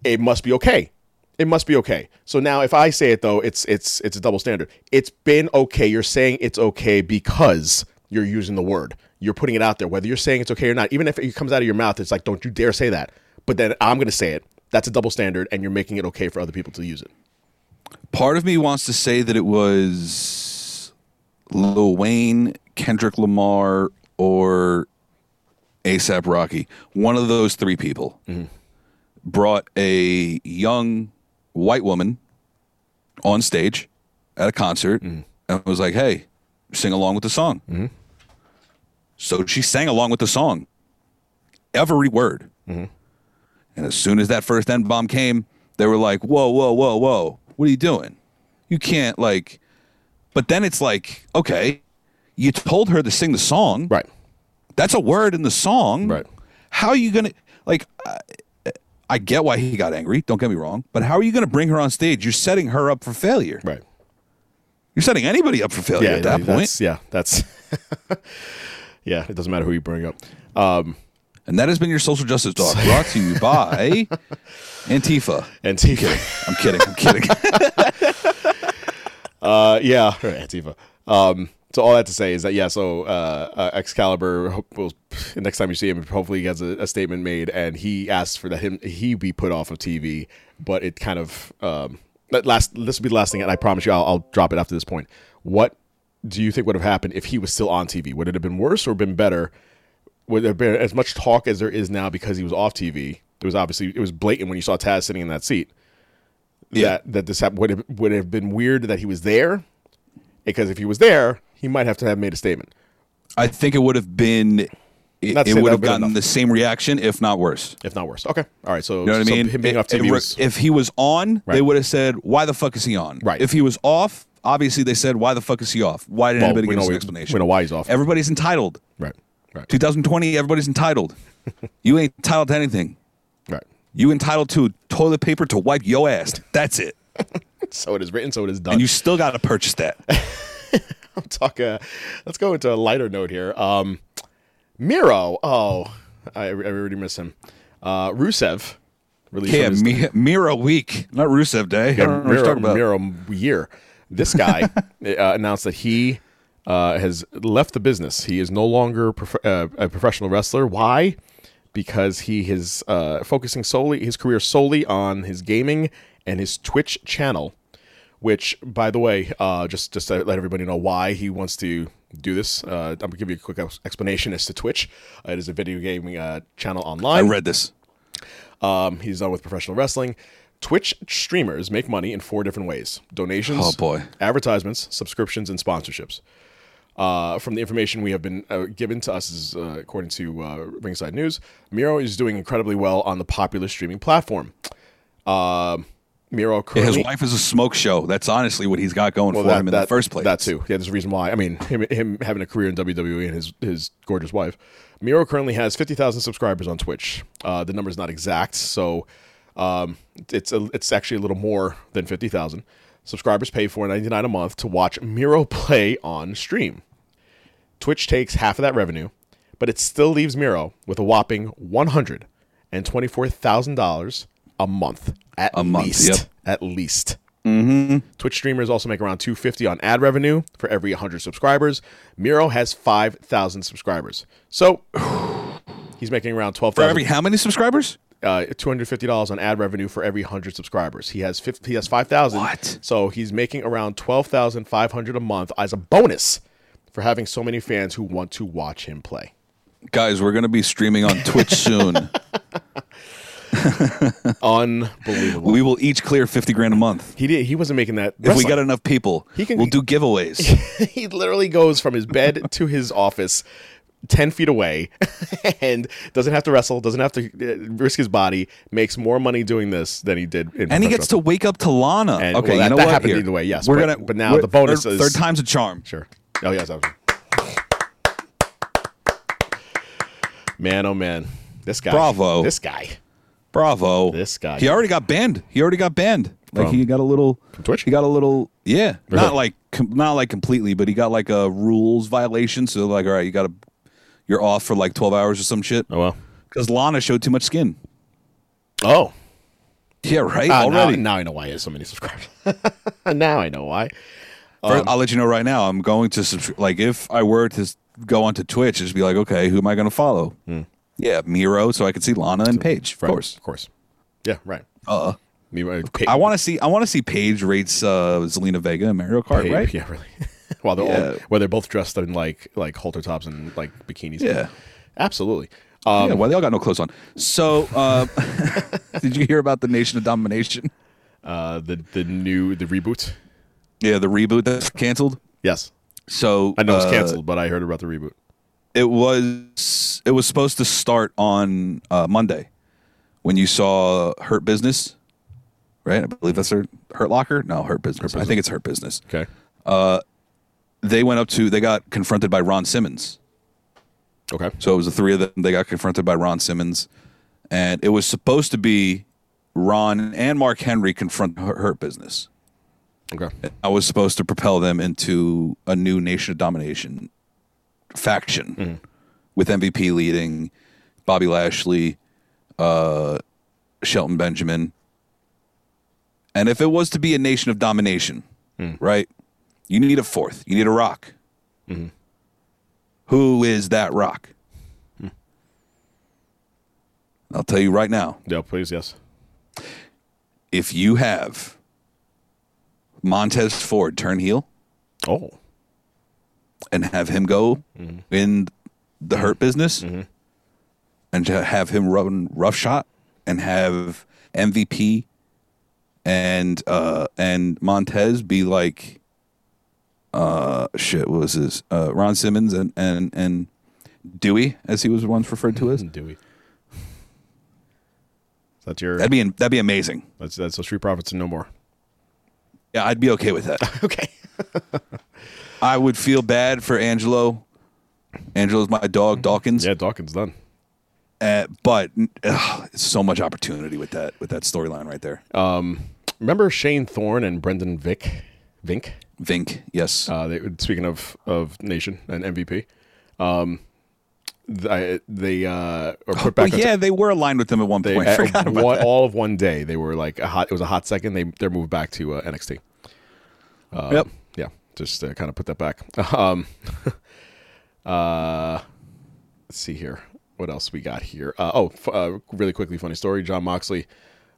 It must be okay. It must be okay. So now, if I say it though, it's it's it's a double standard. It's been okay. You're saying it's okay because you're using the word. You're putting it out there, whether you're saying it's okay or not. Even if it comes out of your mouth, it's like, don't you dare say that. But then I'm going to say it. That's a double standard, and you're making it okay for other people to use it. Part of me wants to say that it was Lil Wayne, Kendrick Lamar, or ASAP Rocky. One of those three people mm-hmm. brought a young white woman on stage at a concert mm-hmm. and was like, "Hey, sing along with the song." Mm-hmm. So she sang along with the song, every word. Mm-hmm. And as soon as that first N bomb came, they were like, whoa, whoa, whoa, whoa. What are you doing? You can't, like. But then it's like, okay, you told her to sing the song. Right. That's a word in the song. Right. How are you going to, like, I, I get why he got angry. Don't get me wrong. But how are you going to bring her on stage? You're setting her up for failure. Right. You're setting anybody up for failure yeah, at that point. yeah, that's [LAUGHS] yeah. It doesn't matter who you bring up. Um, And that has been your social justice talk [LAUGHS] brought to you by Antifa. and I'm kidding. I'm kidding. [LAUGHS] Uh, yeah, right, Antifa. Um, so all that to say is that yeah, so uh, uh, Excalibur hope- will [LAUGHS] next time you see him, hopefully he has a, a statement made, and he asks for that him he be put off of TV, but it kind of um, that last this will be the last thing, and I promise you I'll, I'll drop it after this point. What do you think would have happened if he was still on TV? Would it have been worse or been better? Would there have been as much talk as there is now because he was off TV? It was obviously it was blatant when you saw Taz sitting in that seat that that this happened would have would have been weird that he was there because if he was there he might have to have made a statement I think it would have been. It, it would have gotten been the same reaction, if not worse. if not worse okay all right so You know what so I mean? him being off TV it- was, if he was on, they would have said, "Why the fuck is he on?" Right. If he was off, obviously they said, "Why the fuck is he off? Why didn't Well, anybody give us an explanation?" we know why he's off. Everybody's entitled. right right 2020, everybody's entitled. [LAUGHS] you ain't entitled to anything. right You entitled to toilet paper to wipe your ass. That's it. [LAUGHS] so it is written so it is done And you still got to purchase that. [LAUGHS] [LAUGHS] talk uh, let's go into a lighter note here um Miro oh I, I really miss him. Uh, Rusev released Yeah, from his- Mi- Miro week, not Rusev Day. Yeah, don't know what you're Miro, talking about. Miro year. This guy [LAUGHS] uh, announced that he uh, has left the business. He is no longer prof- uh, a professional wrestler. Why? Because he is uh, focusing solely his career solely on his gaming and his Twitch channel. Which, by the way, uh, just just to let everybody know why he wants to do this, uh, I'm gonna give you a quick explanation as to Twitch. Uh, it is a video gaming uh, channel online. I read this. Um, he's done with professional wrestling. Twitch streamers make money in four different ways: donations, Oh, boy. advertisements, subscriptions, and sponsorships. Uh, from the information we have been uh, given to us, is, uh, according to uh, Ringside News, Miro is doing incredibly well on the popular streaming platform. Miro his wife is a smoke show. That's honestly what he's got going well, for that, him in that- the first place. That too. Yeah, there's a reason why. I mean, him, him having a career in WWE and his his gorgeous wife. Miro currently has 50,000 subscribers on Twitch. Uh, the number is not exact, so um, it's a, it's actually a little more than 50,000. Subscribers pay 4.99 a month to watch Miro [LAUGHS] play on stream. Twitch takes half of that revenue, but it still leaves Miro with a whopping $124,000 a month at A month, least. yep. At least. Twitch streamers also make around 250 on ad revenue for every 100 subscribers. Miro has 5,000 subscribers. So [SIGHS] he's making around for 12,000 every how many subscribers? uh, $250 on ad revenue for every 100 subscribers. He has 50, he has 5,000. What? So he's making around 12,500 a month as a bonus for having so many fans who want to watch him play. Guys, we're going to be streaming on Twitch [LAUGHS] soon. [LAUGHS] Unbelievable. we will each clear 50 grand a month. he did he wasn't making that If we wrestling. got enough people, He can- we'll do [LAUGHS] giveaways. [LAUGHS] he literally goes from his bed to his office 10 feet away and doesn't have to wrestle doesn't have to uh, risk his body makes more money doing this than he did in and he gets to wake up to Lana. And, okay, well, you know that what? happened Here. either way, yes, We're but- gonna. but now we're- the bonus third, is- third time's a charm. Sure. Oh yes. absolutely. Man, oh man, this guy. Bravo. This guy. Bravo. This guy. He already got banned. He already got banned. Like From- he got a little from Twitch? He got a little yeah, not like com- not like completely, but he got like a rules violation. So like, all right, you got to you're off for like twelve hours or some shit. Oh well. Because Lana showed too much skin. Oh. Yeah, right. Ah, Already. Now, now I know why he has so many subscribers. [LAUGHS] now I know why. First, I'll let you know right now. I'm going to subscribe. Like, if I were to s- go onto Twitch, it'd just be like, okay, who am I going to follow? Yeah, Miro, so I can see Lana and Paige. Of. Right, course. Of course. Yeah. Right. Uh, Me, uh, I want to see. I want to see Paige rates uh, Zelina Vega and Mario Kart. Hey, right? [LAUGHS] Yeah, really. [LAUGHS] While they're all, Yeah. where they're both dressed in like like halter tops and like bikinis. Yeah. absolutely. Um, yeah. Well, they all got no clothes on. So, uh, [LAUGHS] did you hear about the Nation of Domination? uh, the the new the reboot. Yeah, the reboot that's canceled. Yes, So I know it's uh, canceled, but I heard about the reboot. It was it was supposed to start on uh, Monday when you saw Hurt Business, right? I believe that's their Hurt Locker. No, Hurt Business. I think it's Hurt Business. Okay. Uh, They went up to they got confronted by Ron Simmons. Okay. So it was the three of them. They got confronted by Ron Simmons, and it was supposed to be Ron and Mark Henry confront Hurt Hurt Business. Okay. I was supposed to propel them into a new Nation of Domination faction mm. with MVP leading, Bobby Lashley, uh, Shelton Benjamin. And if it was to be a Nation of Domination, mm. right, you need a fourth. You need a rock. Mm-hmm. Who is that rock? Mm. I'll tell you right now Yeah, please. Yes. if you have Montez Ford turn heel, Oh. And have him go in the hurt business and to have him run rough shot and have MVP and uh and Montez be like uh shit what was this uh Ron Simmons and and and Dewey as he was once referred to as [LAUGHS] Dewey. That's your. that'd be that'd be amazing That's that's the Street Profits and no more. yeah I'd be okay with that [LAUGHS] Okay. [LAUGHS] I would feel bad for Angelo Angelo's my dog Dawkins Yeah, Dawkins done. Uh, but ugh, so much opportunity with that with that storyline right there. Remember Shane Thorne and Brendan Vick? Vink. Vink, yes. Uh, they, speaking of of Nation and MVP, um, I, they uh, or put [LAUGHS] Oh, back. on yeah, they were aligned with them at one they, point. [LAUGHS] at Forgot about one- all of one day they were like a hot. It was a hot second. They they're moved back to uh, NXT. Um, Yep. Just to kind of put that back. [LAUGHS] Um, [LAUGHS] uh, let's see here. What else we got here? Uh, oh, f- uh, really quickly, funny story. Jon Moxley.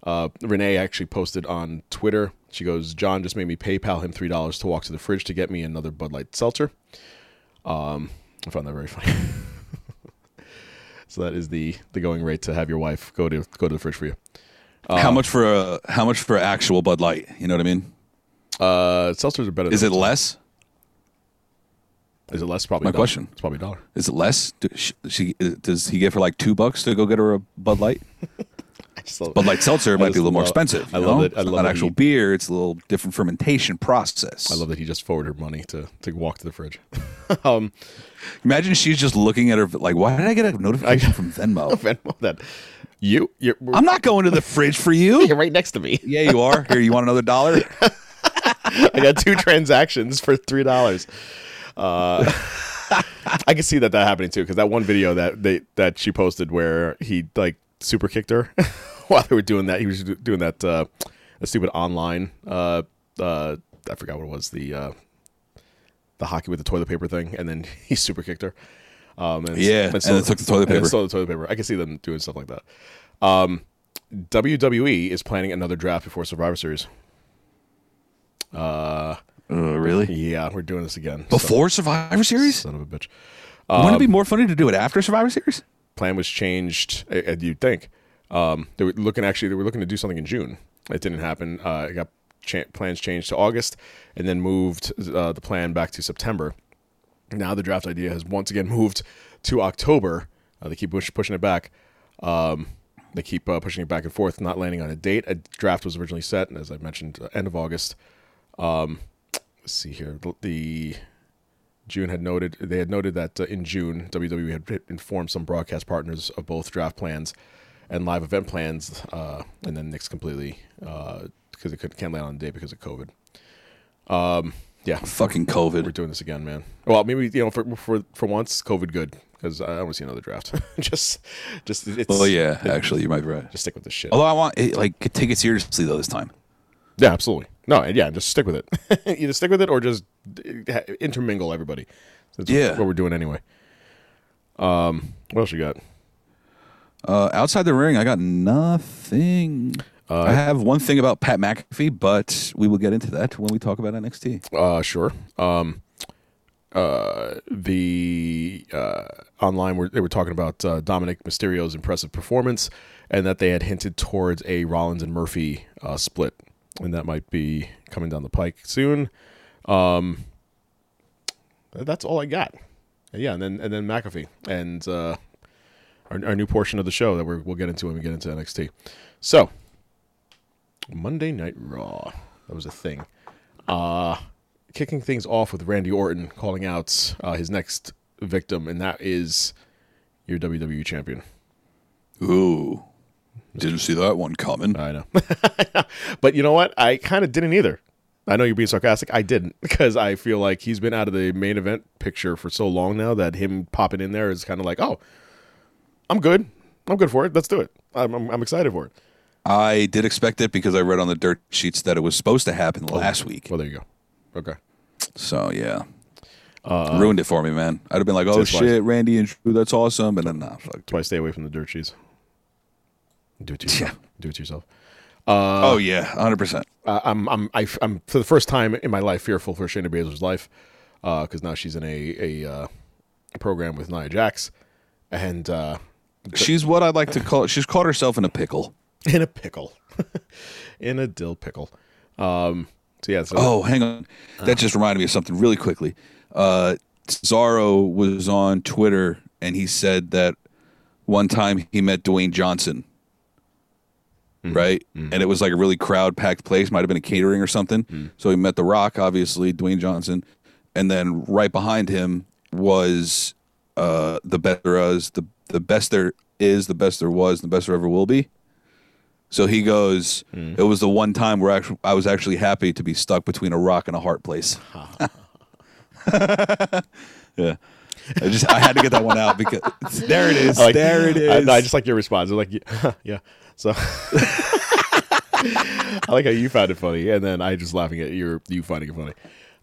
Uh, Renee actually posted on Twitter. She goes, "John just made me PayPal him three dollars to walk to the fridge to get me another Bud Light seltzer." Um, I found that very funny. [LAUGHS] so that is the the going rate to have your wife go to go to the fridge for you. how much for a how much for actual Bud Light? You know what I mean? Uh, seltzers are better. Is it less? Is it less? Probably. My dollar. question. It's probably a dollar. Is it less? Do, she, does he give her like two bucks to go get her a Bud Light? [LAUGHS] I Bud Light seltzer might be a little more expensive. I love know? it. I It's love not that actual he- beer. It's a little different fermentation process. I love that he just forwarded her money to to walk to the fridge. [LAUGHS] Imagine she's just looking at her like, why did I get a notification from Venmo? [LAUGHS] Venmo that you you're, I'm not going to the fridge for you. you're right next to me. Yeah, you are. Here, you want another dollar? I got two transactions for three dollars. Uh, I can see that that happening too because that one video that they that she posted where he like super kicked her [LAUGHS] while they were doing that. He was doing that uh, a stupid online. Uh, uh, I forgot what it was the uh, the hockey with the toilet paper thing, and then [LAUGHS] he super kicked her. Um, and, Yeah, and then took the toilet paper. stole the toilet paper. I can see them doing stuff like that. Um, WWE is planning another draft before Survivor Series. Uh, really? Yeah, we're doing this again. Before Survivor Series? Son of a bitch. Wouldn't it Um, be more funny to do it after Survivor Series? Plan was changed. uh, uh, You'd think um, they were looking. Actually, they were looking to do something in June. It didn't happen. Uh, it got cha- plans changed to August, and then moved uh, the plan back to September. Now the draft idea has once again [LAUGHS] moved to October. Uh, they keep push, pushing it back. Um, they keep uh, pushing it back and forth, not landing on a date. A draft was originally set, and as I mentioned, uh, end of August. Um, let's see here. The, the June had noted they had noted that uh, in June WWE had informed some broadcast partners of both draft plans and live event plans, uh, and then nixed completely because it could, can't land on the date because of COVID. Um, yeah, Fucking COVID. we're doing this again, man. Well, maybe you know for for for once, COVID good because I don't want to see another draft. [LAUGHS] just, just it's. Well, yeah, actually, you might be right. just stick with this shit. Although I want it, like take it seriously though this time. Yeah, absolutely. No, yeah, just stick with it. [LAUGHS] Either stick with it or just uh, intermingle everybody. That's Yeah. what we're doing anyway. Um, what else you got? Uh, outside the ring, I got nothing. Uh, I have one thing about Pat McAfee, but we will get into that when we talk about NXT. Uh, sure. Um, uh, the uh, online were, they were talking about uh, Dominic Mysterio's impressive performance, and that they had hinted towards a Rollins and Murphy uh, split, and that might be coming down the pike soon. Um, that's all I got. Yeah, and then and then McAfee and uh, our, our new portion of the show that we're, we'll get into when we get into NXT. So Monday Night Raw, that was a thing. Uh, kicking things off with Randy Orton calling out uh, his next victim, and that is your WWE champion. Ooh, didn't see that one coming. I know, [LAUGHS] but you know what? I kind of didn't either. I know you're being sarcastic. I didn't [LAUGHS] because I feel like he's been out of the main event picture for so long now that him popping in there is kind of like, oh, I'm good. I'm good for it. Let's do it. I'm, I'm, I'm excited for it. I did expect it because I read on the dirt sheets that it was supposed to happen oh, last week. Well, there you go. Okay. So yeah, uh, ruined it for me, man. I'd have been like, "Oh shit, Randy and Drew, that's awesome," and then nah, fuck. That's why I stay away from the dirt sheets. Do it to yourself. Yeah. Do it to yourself. oh yeah, hundred percent. uh, I'm I'm I, am for the first time in my life fearful for Shayna Baszler's life because now she's in a a, uh, program with Nia Jax and uh, She's what I'd like to call. She's caught herself in a pickle. [LAUGHS] in a pickle, [LAUGHS] in a dill pickle. Um, so yeah, so Oh, hang on. That just reminded me of something really quickly. Uh, Cesaro was on Twitter and he said that one time he met Dwayne Johnson, Mm-hmm. right? And it mm-hmm. was like a really crowd packed place, might have been a catering or something. Mm-hmm. So he met The Rock, obviously, Dwayne Johnson. And then right behind him was uh, the best there is, the, the best there is, the best there was, the best there ever will be. So he goes, mm. it was the one time where actually, I was actually happy to be stuck between a rock and a hard place. [LAUGHS] [LAUGHS] yeah. I just I had to get that one out because there it is. Like- there it is. I, I just like your response. I was like, [LAUGHS] yeah, yeah. So [LAUGHS] I like how you found it funny, and then I just laughing at your you finding it funny.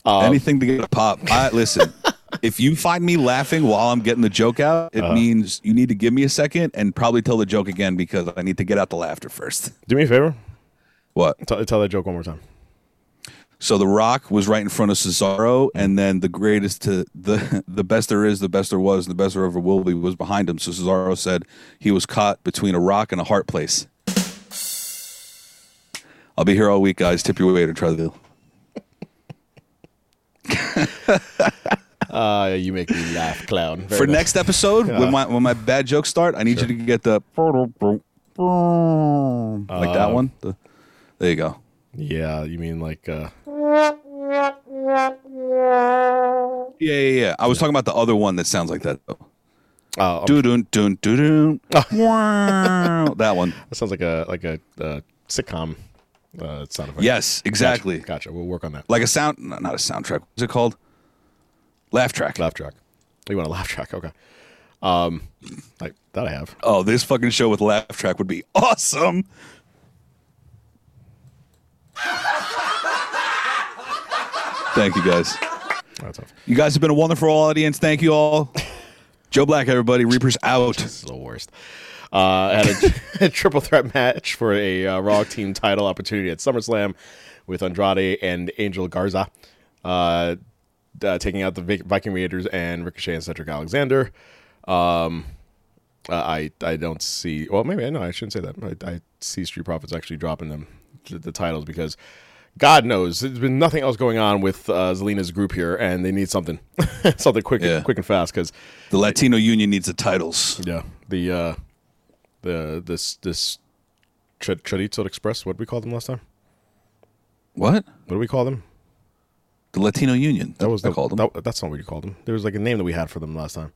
Um, Anything to get a pop. I, listen, [LAUGHS] if you find me laughing while I'm getting the joke out, it means you need to give me a second and probably tell the joke again because I need to get out the laughter first. do me a favor. What? Tell, tell that joke one more time. So The Rock was right in front of Cesaro, and then the greatest to the [LAUGHS] the best there is, the best there was, and the best there ever will be was behind him. So Cesaro said he was caught between a rock and a heart place. I'll be here all week, guys. Tip your waiter. Try the deal. Uh, you make me laugh, clown. Very For nice. next episode, when my when my bad jokes start, I need you to get the like that one. The- there you go. Yeah, you mean like uh, Yeah, yeah, yeah. I was talking about the other one that sounds like that. though. uh Doo doo doo doo doo. [LAUGHS] That one. that sounds like a like a uh, sitcom uh, sound effect. Yes, exactly. Gotcha. gotcha. We'll work on that. Like a sound, no, not a soundtrack. What's it called? Laugh track. Laugh track. You want a laugh track? Okay. Um, like that I have. Oh, this fucking show with laugh track would be awesome. [LAUGHS] Thank you guys. That's tough. You guys have been a wonderful audience. Thank you all. Joe Black, everybody. Reapers out. This is the worst. Uh, had a, a [LAUGHS] [LAUGHS] triple threat match for a uh, Raw team title opportunity at SummerSlam with Andrade and Angel Garza uh, uh, taking out the Viking Raiders and Ricochet and Cedric Alexander. Um, uh, I I don't see. Well, maybe I know. I shouldn't say that. I, I see Street Profits actually dropping them the, the titles because God knows there's been nothing else going on with uh, Zelina's group here, and they need something, [LAUGHS] something quick, Yeah. quick and fast because The Latino Union needs the titles. yeah, the uh, the this this Ch- Chorizo Express. What did we call them last time? What? What do we call them? The Latino Union. That was the, called them. that- that's not what you called them. There was like a name that we had for them last time.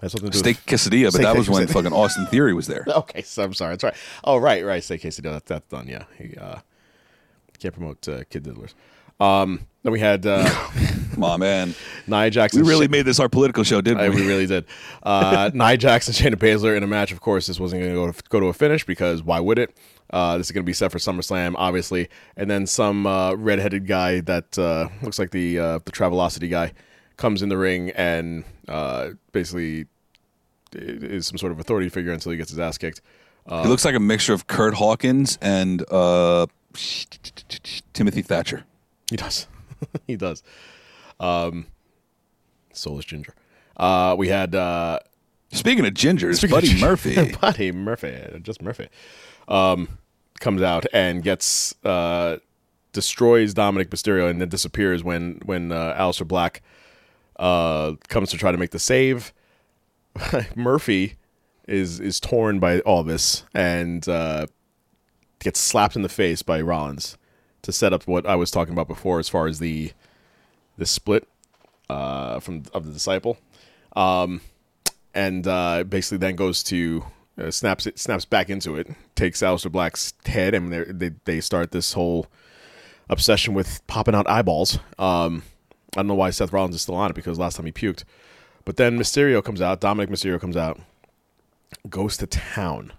Had something to Steak with- quesadilla, but that was when fucking Austin Theory was there. [LAUGHS] Okay, so I'm sorry. That's right. Oh, right, right. Steak quesadilla. That, that's done. Yeah, he uh, can't promote uh, kid diddlers. Um, then we had uh, [LAUGHS] on, man. [LAUGHS] Nia Jackson. We really made this our political show, didn't I, we? we really did. Uh, [LAUGHS] Nia Jackson, Shayna Baszler in a match. Of course, this wasn't going to go to, go to a finish because why would it? Uh, this is going to be set for SummerSlam, obviously. And then some uh, redheaded guy that uh, looks like the uh, the Travelocity guy comes in the ring and uh, basically is some sort of authority figure until he gets his ass kicked. He looks like a mixture of Kurt Hawkins and uh, Timothy Thatcher. He does. [LAUGHS] he does. Um, soulless ginger. Uh, we had uh, Speaking of gingers, Speaking of Buddy ginger- Murphy. [LAUGHS] Buddy Murphy, just Murphy, um, comes out and gets uh, destroys Dominic Mysterio and then disappears when when uh, Aleister Black uh, comes to try to make the save. [LAUGHS] Murphy is is torn by all this and uh, gets slapped in the face by Rollins to set up what I was talking about before as far as the the split uh, from of the disciple. And uh, basically then goes to uh, snaps it snaps back into it, takes Aleister Black's head, and they they start this whole obsession with popping out eyeballs. Um, I don't know why Seth Rollins is still on it because last time he puked, but then Mysterio comes out, Dominic Mysterio comes out, goes to town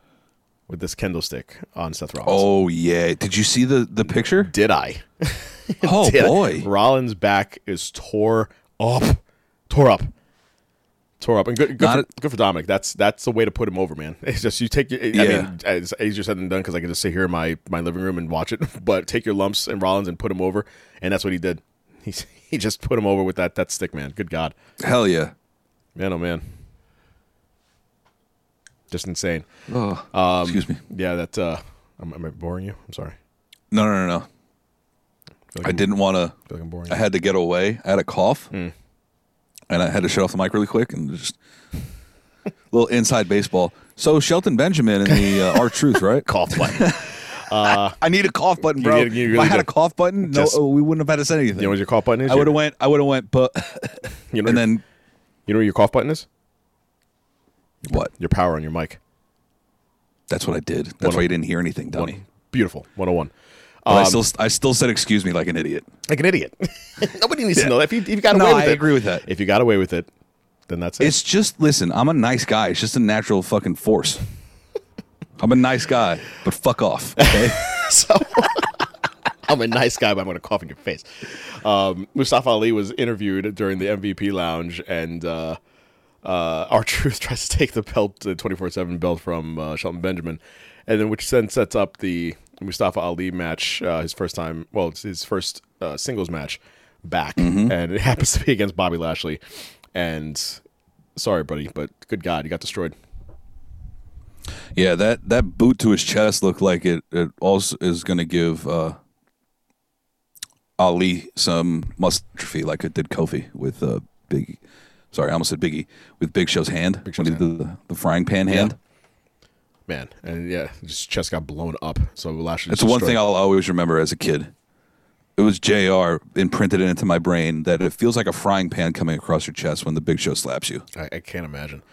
with this kendo stick on Seth Rollins. Oh yeah, did you see the the picture? Did I? [LAUGHS] Oh [LAUGHS] Did I? boy, Rollins' back is tore up, tore up, tore up, and good, good, for, a- good for Dominic. That's that's the way to put him over, man. It's just you take your. I Yeah. mean, it's easier said than done because I can just sit here in my my living room and watch it. [LAUGHS] But take your lumps and Rollins and put him over, and that's what he did. He he just put him over with that that stick, man. Good God, hell yeah. man, oh man, just insane. Oh, Um, excuse me. Yeah, that. uh am, am I boring you? I'm sorry. No, no, no, no. feel like I didn't want to. feel like I'm boring. I you. had to get away. I had a cough, and I had to shut off the mic really quick and just a [LAUGHS] little inside baseball. So Shelton Benjamin and the uh, R-Truth, right? [LAUGHS] cough button. [LAUGHS] I need a cough button, bro. did- you if I really had a cough button, no, Just- we wouldn't have had to say anything. you know what your cough button is? I would have went. I would have went, but You know, and your- then you know what your cough button is? What? Your power on your mic. That's what I did. That's why you didn't hear anything, One, dummy. beautiful. 101. But I Um, still, I still said excuse me like an idiot. like an idiot. [LAUGHS] Nobody needs to know that. If you, if you got No, away with I it, agree with that. If you got away with it, then that's it. It's just listen. I'm a nice guy. It's just a natural fucking force. [LAUGHS] I'm a nice guy, but fuck off. Okay. [LAUGHS] so I'm a nice guy, but I'm going to cough in your face. Um, Mustafa Ali was interviewed during the MVP lounge, and uh, [LAUGHS] R-Truth tries to take the belt, the 24 7 belt from uh, Shelton Benjamin, and then which then sets up the Mustafa Ali match, uh, his first time, well, it's his first uh, singles match back, and it [LAUGHS] happens to be against Bobby Lashley. And sorry, buddy, but good God, you got destroyed. Yeah, that that boot to his chest looked like it. It also is going to give uh, Ali some muscle atrophy, like it did Kofi with uh, Big. Sorry, I almost said Biggie with Big Show's hand Big when Show's he did the, the frying pan hand. Man, and yeah, his chest got blown up. So Lashley. The one thing I'll always remember as a kid. It was Jr. imprinted into my brain that it feels like a frying pan coming across your chest when the Big Show slaps you. I, I can't imagine.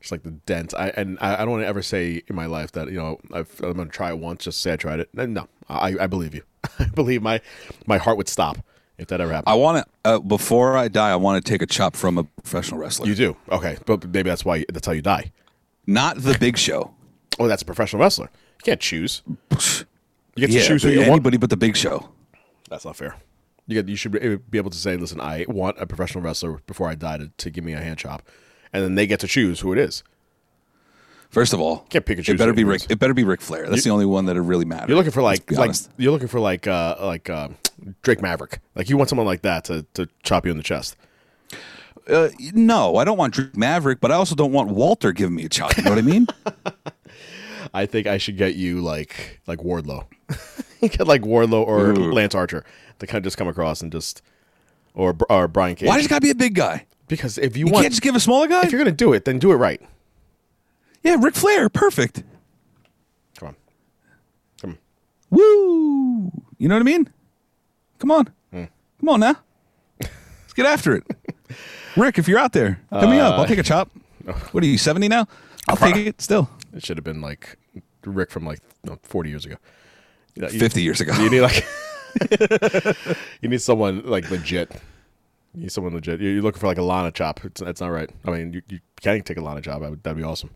Just like the dent. I and I, I don't want to ever say in my life that you know I've, I'm going to try it once. Just say I tried it. No, I, I believe you. [LAUGHS] I believe my my heart would stop if that ever happened. I want to uh, before I die. I want to take a chop from a professional wrestler, you do okay, but maybe that's why that's how you die. not the Big Show. [LAUGHS] Oh, that's a professional wrestler. You can't choose. You get to Yeah, choose who you want. anybody but the Big Show. That's not fair. You get, you should be be able to say, "Listen, I want a professional wrestler before I die to, to give me a hand chop," and then they get to choose who it is. First of all, Can't pick and choose It better be Ric. It better be Ric Flair. That's the only one that it really matters. You're looking for like like honest. you're looking for like uh like uh, Drake Maverick. Like you want someone like that to to chop you in the chest. Uh, no, I don't want Drake Maverick, but I also don't want Walter giving me a chop. You know what I mean? [LAUGHS] I think I should get you like like Wardlow. [LAUGHS] get like Wardlow or Ooh. Lance Archer to kind of just come across and just or or Brian Cage. Why does it got to be a big guy? because if you, You want can't just give a smaller guy. if you're gonna do it, then do it right. Yeah, Ric Flair, perfect. Come on, come on. Woo! You know what I mean? Come on, Hmm. come on now. Let's get after it. [LAUGHS] Ric, if you're out there, hit me up. I'll take a chop. [LAUGHS] What are you, 70 now? I'll take it still. It should have been like Ric from like no, 40 years ago. You know, you- 50 years ago. You need like [LAUGHS] you need someone like legit. You need someone legit. You're looking for like a Lana chop. It's, that's not right. I mean, you, you can take a Lana chop. Would, that'd be awesome.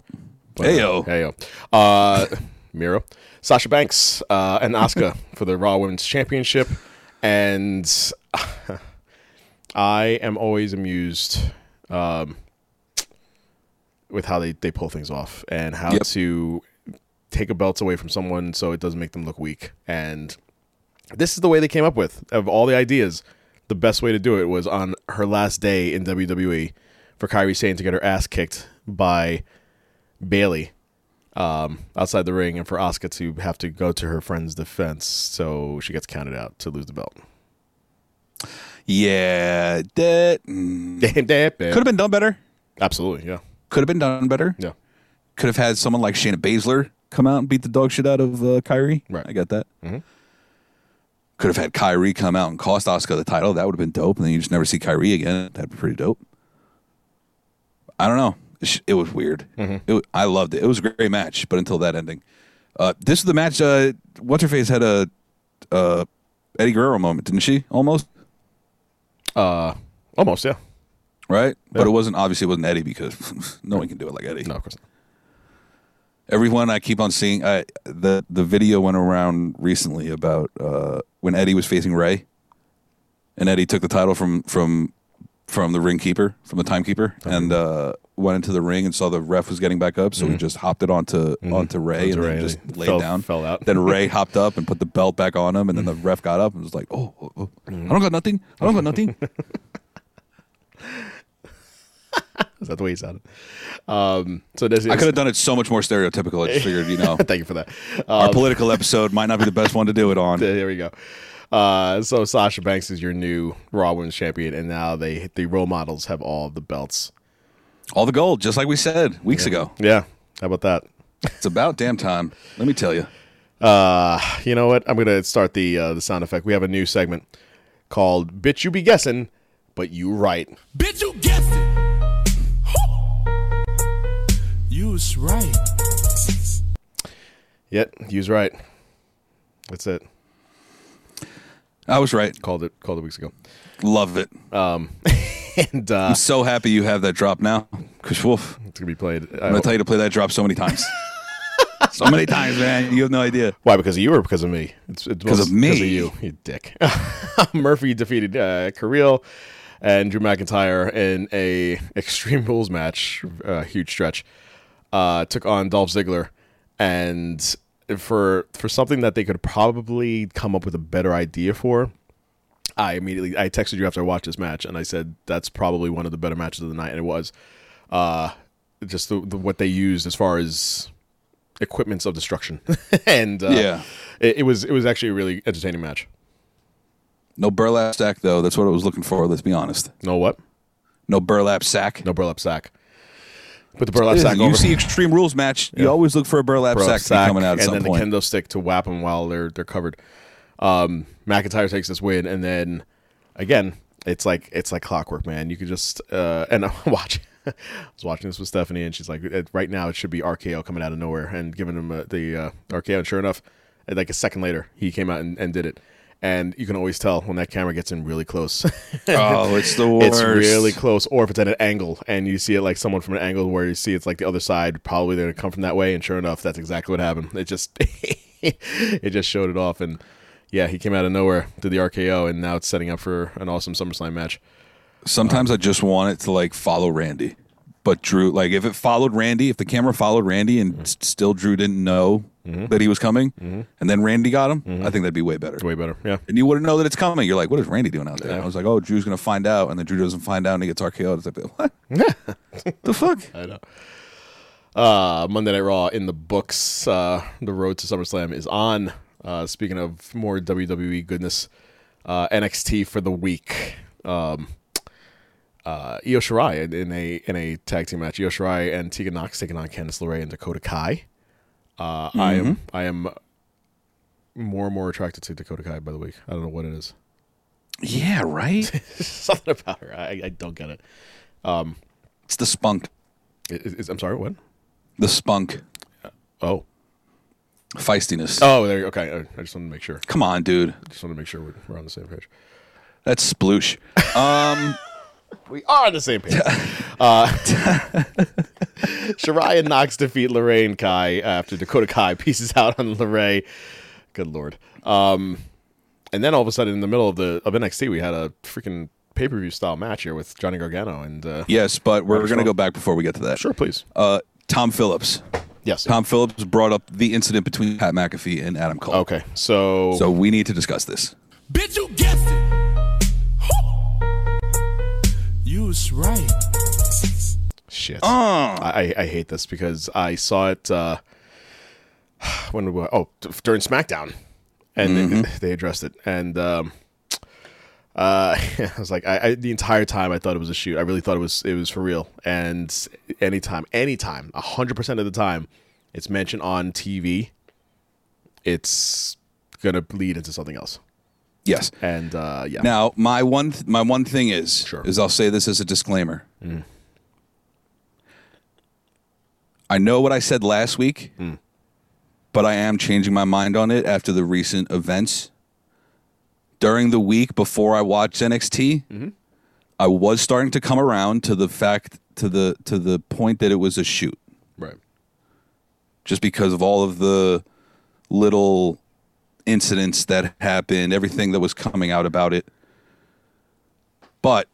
But, Heyo. uh, heyo. Uh, [LAUGHS] Miro, Sasha Banks, uh, and Asuka [LAUGHS] for the Raw Women's Championship, and [LAUGHS] I am always amused um, with how they, they pull things off and how Yep. to take a belt away from someone so it doesn't make them look weak. And this is the way they came up with of all the ideas. The best way to do it was on her last day in WWE for Kairi Sane to get her ass kicked by Bayley um, outside the ring, and for Asuka to have to go to her friend's defense, so she gets counted out to lose the belt. Yeah, that mm, [LAUGHS] could have been done better. absolutely, yeah, Could have been done better. yeah. Could have had someone like Shayna Baszler come out and beat the dog shit out of uh, Kairi. Right. I got that. Could have had Kairi come out and cost Asuka the title. That would have been dope. And then you just never see Kairi again. That'd be pretty dope. I don't know. It It was weird. It wa- I loved it. It was a great match, but until that ending, uh, this is the match. Uh, What's her face had a uh, Eddie Guerrero moment, didn't she? Almost Uh, almost, yeah. right, but it wasn't. Obviously, it wasn't Eddie because [LAUGHS] no one can do it like Eddie. No, of course not. everyone I keep on seeing I, the the video went around recently about uh, when Eddie was facing Rey, and Eddie took the title from from from the ring keeper from the timekeeper and uh, went into the ring and saw the ref was getting back up, so he just hopped it onto onto Rey Mm-hmm. Onto and Rey, then and just laid fell- down. fell out. Then Rey [LAUGHS] hopped up and put the belt back on him, and then the ref got up and was like, "Oh, oh, oh. I don't got nothing. I don't got nothing." [LAUGHS] Is that the way he sounded? Um, so this is, I could have done it so much more stereotypical. I just [LAUGHS] figured, you know, Thank you for that. our political episode might not be the best one to do it on. There we go. Uh, so Sasha Banks is your new Raw Women's Champion, and now they the role models have all the belts. All the gold, just like we said weeks ago. Yeah, how about that? It's about damn time. Let me tell you. Uh, you know what? I'm gonna start the uh, the sound effect. We have a new segment called "Bitch You Be Guessing, but You Right." Bitch, you guessed it. You was right. Yet, you's right. That's it. I was right. Called it. Called it weeks ago. Love it. [LAUGHS] and uh, I'm so happy you have that drop now, Chris Wolf. it's gonna be played. I'm gonna tell you to play that drop so many times. [LAUGHS] so many times, man. You have no idea. Why? Because of you or because of me? It's, it's 'Cause most- of me. Because of you, you dick. [LAUGHS] Murphy defeated uh, Carrillo and Drew McIntyre in a [LAUGHS] Extreme Rules match, uh, huge stretch. Uh, took on Dolph Ziggler, and for for something that they could probably come up with a better idea for. I immediately I texted you after I watched this match, and I said that's probably one of the better matches of the night, and it was. Uh, just the, the what they used as far as equipments of destruction, [LAUGHS] and uh, Yeah. it, it was it was actually a really entertaining match. No burlap sack though. That's what I was looking for. Let's be honest. No what? No burlap sack. No burlap sack. Put the burlap sack you see Extreme Rules match. You always look for a burlap, burlap sack, be coming out at and then point. the kendo stick to whap them while they're they're covered. Um, McIntyre takes this win, and then again, it's like it's like clockwork, man. You could just uh, and [LAUGHS] I'm watching. I was watching this with Stephanie, and she's like, "Right now, it should be RKO coming out of nowhere and giving him uh, the uh, RKO." And sure enough, like a second later, he came out and, and did it. And you can always tell when that camera gets in really close. [LAUGHS] oh, it's the worst. it's really close, or if it's at an angle and you see it like someone from an angle where you see it's like the other side, probably they're gonna come from that way, and sure enough, that's exactly what happened. It just [LAUGHS] it just showed it off, and yeah, he came out of nowhere, did the RKO, and now it's setting up for an awesome SummerSlam match. Sometimes I just want it to like follow Randy, but Drew, like if it followed Randy, if the camera followed Randy and s- still Drew didn't know that he was coming, and then Randy got him, I think that'd be way better. Way better, yeah. And you wouldn't know that it's coming. You're like, what is Randy doing out there? Yeah. I was like, oh, Drew's gonna find out, and then Drew doesn't find out, and he gets RKO'd. It's like, what? [LAUGHS] the fuck? I know. Uh, Monday Night Raw in the books. Uh, the road to SummerSlam is on. Uh, speaking of more WWE goodness, uh, NXT for the week. Um, uh, Io Shirai in, in a in a tag team match. Io Shirai and Tegan Nox taking on Candice LeRae and Dakota Kai. Uh, I am I am more and more attracted to Dakota Kai by the week. I don't know what it is. Yeah, right. [LAUGHS] Something about her. I, I don't get it. it's the spunk. Is- is- I'm sorry. What? The spunk. Oh. Feistiness. Oh, there. you- Okay. I- I just wanted to make sure. Come on, dude. Just want to make sure we're, we're on the same page. That's sploosh. Um, [LAUGHS] We are on the same page. [LAUGHS] uh, Shirai and Nox defeat LeRae Kai after Dakota Kai [LAUGHS] pieces out on LeRae. Good lord. Um, and then all of a sudden, in the middle of the of NXT, we had a freaking pay per view style match here with Johnny Gargano and uh, yes, but we're going to go back before we get to that. Sure, please. Uh, Tom Phillips. Yes. Tom Phillips brought up the incident between Pat McAfee and Adam Cole. Okay. So So we need to discuss this. Bitch, you guessed it. You was right. Shit. Uh. I, I I hate this because I saw it uh, [SIGHS] when we were, oh during SmackDown, and Mm-hmm. they, they addressed it, and um, uh, [LAUGHS] I was like, I, I the entire time I thought it was a shoot. I really thought it was it was for real. And anytime, anytime, hundred percent of the time, it's mentioned on TV, it's gonna lead into something else. Yes. And uh, yeah, Now, my one th- my one thing is Sure. is I'll say this as a disclaimer. I know what I said last week, but I am changing my mind on it after the recent events. During the week before I watched NXT, mm-hmm. I was starting to come around to the fact to the to the point that it was a shoot, right. just because of all of the little incidents that happened, everything that was coming out about it. But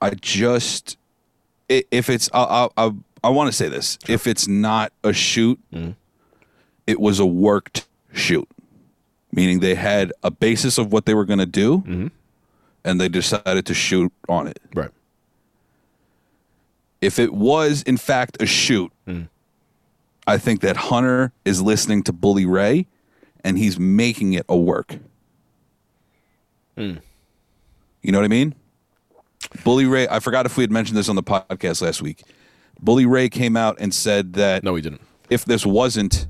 I just, if it's, I, I, I, I want to say this: if it's not a shoot, mm-hmm. it was a worked shoot, meaning they had a basis of what they were going to do, mm-hmm. and they decided to shoot on it. Right. If it was in fact a shoot, mm. I think that Hunter is listening to Bully Ray and he's making it a work. Mm. You know what I mean? Bully Ray, I forgot if we had mentioned this on the podcast last week. Bully Ray came out and said that No, he didn't. if this wasn't,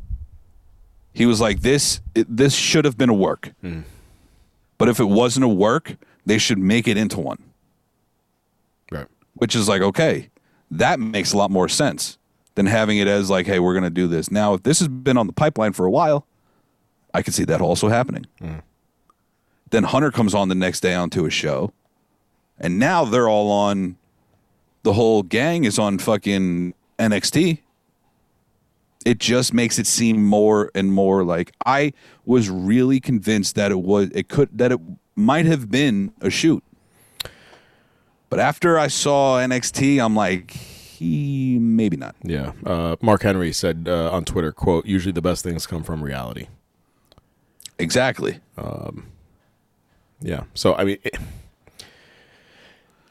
he was like, this, it, this should have been a work. Hmm. But if it wasn't a work, they should make it into one Right. which is like okay that makes a lot more sense than having it as like hey we're going to do this now if this has been on the pipeline for a while i could see that also happening hmm. then hunter comes on the next day onto a show and now they're all on. The whole gang is on fucking NXT. It just makes it seem more and more like I was really convinced that it was it could that it might have been a shoot. But after I saw NXT, I'm like, he maybe not. Yeah. Uh, Mark Henry said uh, on Twitter, "quote Usually the best things come from reality." Exactly. Yeah. So I mean, it,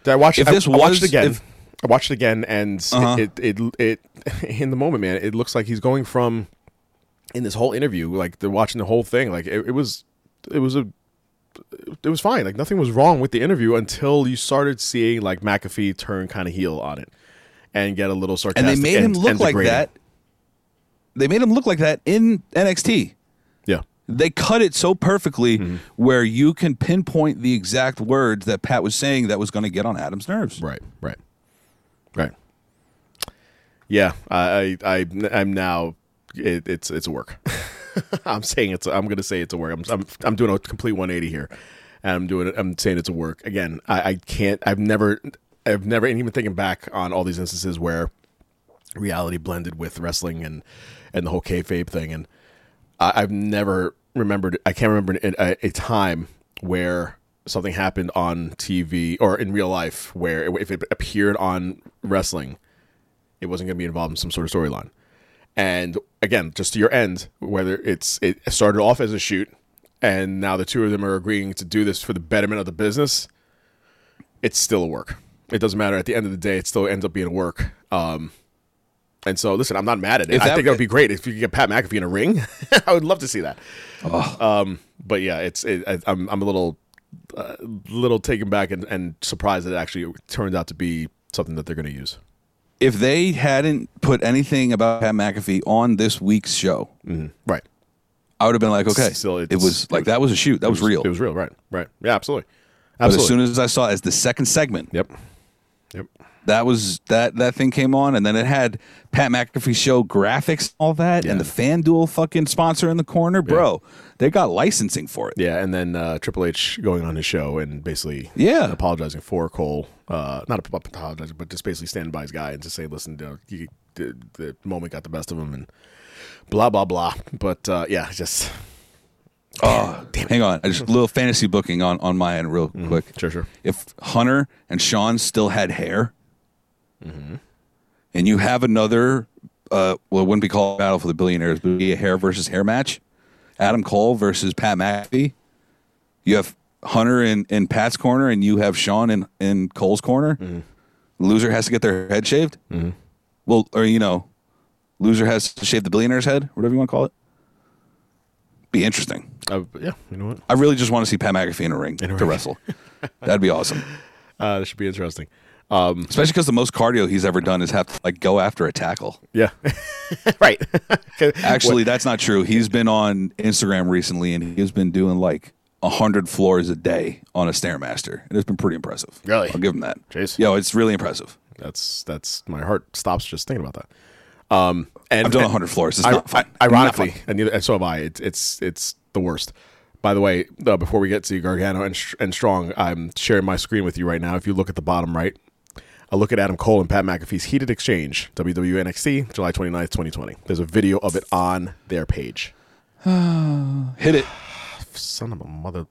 I watched. If I, this I watched was- it again. if- I watched it again, and Uh-huh. it, it it [LAUGHS] in the moment, man, it looks like he's going from in this whole interview, like they're watching the whole thing, like it, it was, it was a, it was fine, like nothing was wrong with the interview until you started seeing like McAfee turn kind of heel on it and get a little sarcastic. And they made him look like that. They made him look like that in NXT. Yeah. They cut it so perfectly Mm-hmm. where you can pinpoint the exact words that Pat was saying that was going to get on Adam's nerves. Right, right, right. Yeah, I, I, I I'm now. It, it's it's a work. [LAUGHS] I'm saying it's. I'm gonna say it's a work. I'm, I'm I'm doing a complete 180 here, and I'm doing it. I'm saying it's a work again. I, I can't. I've never. I've never. And even thinking back on all these instances where reality blended with wrestling and and the whole kayfabe thing, and I, I've never remembered. I can't remember a, a time where something happened on TV or in real life where if it appeared on wrestling, it wasn't going to be involved in some sort of storyline. And again, just to your end, whether it's it started off as a shoot, and now the two of them are agreeing to do this for the betterment of the business, it's still a work. It doesn't matter. At the end of the day, it still ends up being a work. Um, and so, listen, I'm not mad at it. If I think it would be great if you could get Pat McAfee in a ring. [LAUGHS] I would love to see that. Um, but yeah, it's it, I, I'm I'm a little uh, little taken back and, and surprised that it actually turned out to be something that they're going to use. If they hadn't put anything about Pat McAfee on this week's show, Right. I would have been like, okay, Still, it was like that was a shoot. That was, real. It was real. Right. Right. Yeah. Absolutely. but as soon as I saw it as the second segment, yep. Yep. that was that that thing came on, and then it had Pat McAfee show graphics, all that, and Yeah. the FanDuel fucking sponsor in the corner, bro. They got licensing for it. Yeah, and then uh, Triple H going on his show and basically Yeah. apologizing for Cole, uh, not apologizing, but just basically standing by his guy and just say, listen, you know, you, the, the moment got the best of him and blah blah blah. But uh, yeah, just Oh, hang on, just a little fantasy booking on on my end, real quick. Mm-hmm. sure, sure. If Hunter and Shawn still had hair, Mm-hmm. and you have another, uh, well, it wouldn't be called battle for the billionaires, but it'd be a hair versus hair match. Adam Cole versus Pat McAfee. You have Hunter in, in Pat's corner, and you have Shawn in, in Cole's corner. Mm-hmm. Loser has to get their head shaved. Well, or you know, loser has to shave the billionaire's head, whatever you want to call it. Be interesting. Uh, yeah, you know what? I really just want to see Pat McAfee in a ring a to ring. wrestle. That'd be awesome. [LAUGHS] Uh, this should be interesting. Um, Especially because the most cardio he's ever done is have to like go after a tackle. yeah, [LAUGHS] right. [LAUGHS] Actually, that's not true. He's been on Instagram recently and he's been doing like hundred floors a day on a stairmaster. And It has been pretty impressive. Really? I'll give him that. Jeez. Yo, it's really impressive. that's that's my heart stops just thinking about that. Um, and I've done 100 floors. It's I- not fun. I- Not ironically, fun. and, neither, and so have I. It's it's it's the worst. By the way, uh, before we get to Gargano and, and Strong, I'm sharing my screen with you right now. If you look at the bottom right, I look at Adam Cole and Pat McAfee's heated exchange, WWE NXT, July 29th, 2020. There's a video of it on their page. [SIGHS] Hit it. Son of a mother.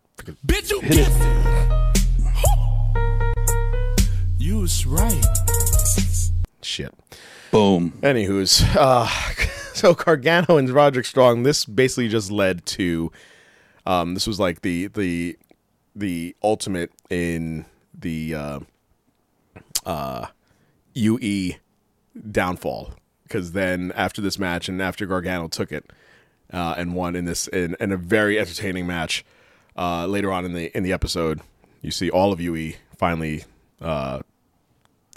Bitch, you guessed it. You was right. Shit. Boom. Anywho's, uh, [LAUGHS] so Gargano and Roderick Strong. This basically just led to, um, this was like the the the ultimate in the uh, uh, UE downfall. Because then after this match and after Gargano took it uh, and won in this in, in a very entertaining match, uh, later on in the in the episode, you see all of UE finally uh,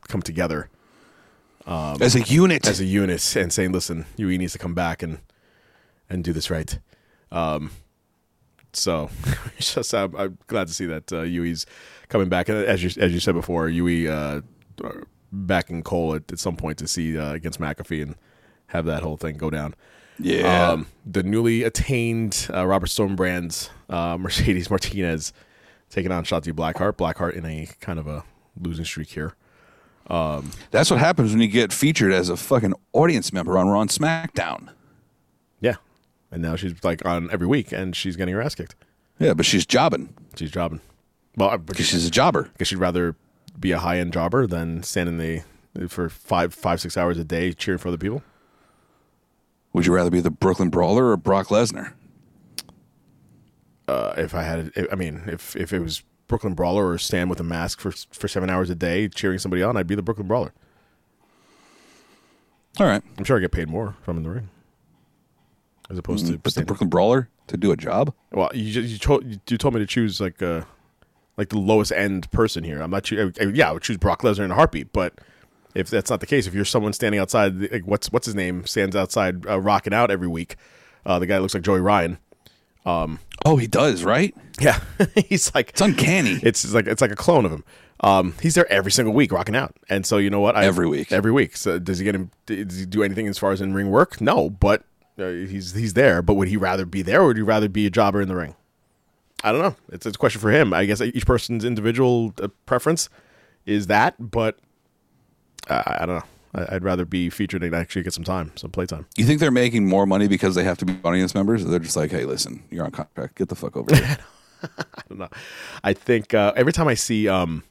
come together As a unit. as a unit and saying, "Listen, UE needs to come back and and do this right." Um, so [LAUGHS] just I'm, I'm glad to see that uh, UE's coming back, and as you as you said before, UE uh, backing Cole at, at some point to see uh, against McAfee and have that whole thing go down. yeah. Um, the newly attained uh, Robert Stone Brand's uh, [LAUGHS] Mercedes Martinez taking on Shotzi Blackheart. Blackheart in a kind of a losing streak here. That's what happens when you get featured as a fucking audience member on Raw and SmackDown. Yeah, and now she's like on every week, and she's getting her ass kicked. Yeah, but she's jobbing She's jobbing. Well, because she's a jobber. Guess she'd rather be a high end jobber than stand in the for five five six hours a day cheering for other people. Would you rather be the Brooklyn Brawler or Brock Lesnar? Uh, if I had, I mean, if if it was Brooklyn Brawler or stand with a mask for for seven hours a day cheering somebody on, I'd be the Brooklyn Brawler. All right, I'm sure I get paid more if I'm in the ring, as opposed to but the. Brooklyn Brawler to do a job. Well, you just, you told you told me to choose like uh like the lowest end person here. I'm not. I- Yeah, I would choose Brock Lesnar in a heartbeat. But if that's not the case, if you're someone standing outside, like what's what's his name stands outside uh, rocking out every week, uh, the guy looks like Joey Ryan. Oh, he does, right? Yeah, [LAUGHS] he's like It's uncanny. it's like it's like a clone of him. Um, he's there every single week rocking out, and so you know what? I, Every week. every week. So does he get him? Does he do anything as far as in ring work? No, but uh, he's he's there. But would he rather be there, or would he rather be a jobber in the ring? I don't know. It's, it's a question for him. I guess each person's individual uh, preference is that, but uh, I don't know. I, I'd rather be featured and actually get some time, some playtime. You think they're making more money because they have to be audience members? They're just like, hey, listen, you're on contract. Get the fuck over here. [LAUGHS] I don't know. I think uh, every time I see um,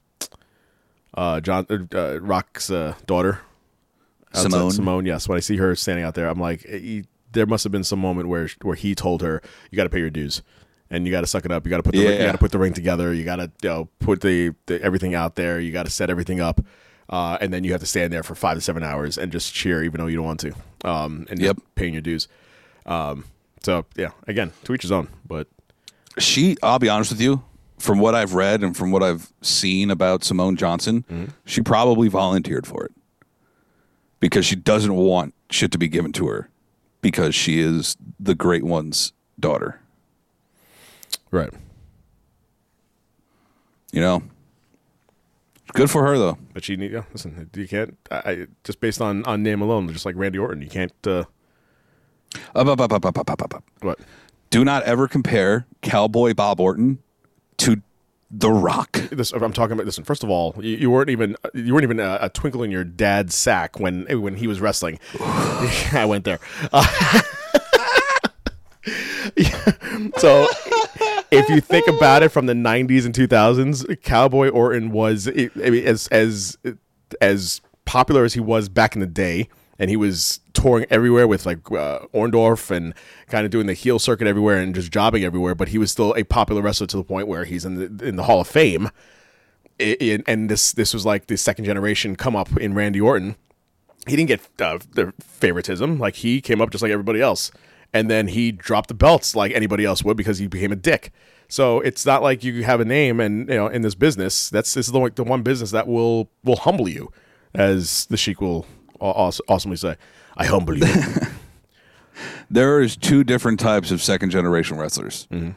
uh, John uh, uh, Rock's uh, daughter, Simone. Simone, yes. When I see her standing out there, I'm like, eh, he, there must have been some moment where where he told her, "You got to pay your dues." And you got to suck it up. You got to put the you got to put the ring together. You got to you know, put the, the everything out there. You got to set everything up, uh, and then you have to stand there for five to seven hours and just cheer, even though you don't want to. Um, and Yep. you're paying your dues. Um, so yeah, again, to each his own. But she, I'll be honest with you, from what I've read and from what I've seen about Simone Johnson, she probably volunteered for it because she doesn't want shit to be given to her because she is the great one's daughter. Right, You know, good for her though. But she need, yeah, listen, you can't, I, I, just based on, on name alone, just like Randy Orton, you can't, uh, Up, up, up, up, up, up, up, up, up. what? Do not ever compare Cowboy Bob Orton to The Rock. This, I'm talking about, listen, first of all, you, you weren't even, you weren't even a, a twinkle in your dad's sack when, when he was wrestling. [LAUGHS] I went there. [LAUGHS] Uh, so if you think about it from the 90s and 2000s, Cowboy Orton was I mean, as, as, as popular as he was back in the day. And he was touring everywhere with like uh, Orndorff and kind of doing the heel circuit everywhere and just jobbing everywhere. But he was still a popular wrestler to the point where he's in the in the Hall of Fame. I- I- and this this was like the second generation come up in Randy Orton. He didn't get uh, the favoritism like he came up just like everybody else, and then he dropped the belts like anybody else would because he became a dick. So it's not like you have a name and you know in this business that's this is the one, the one business that will will humble you, as the Sheik will aw- aw- awesomely say. I humble you. [LAUGHS] There is two different types of second generation wrestlers. Mm-hmm.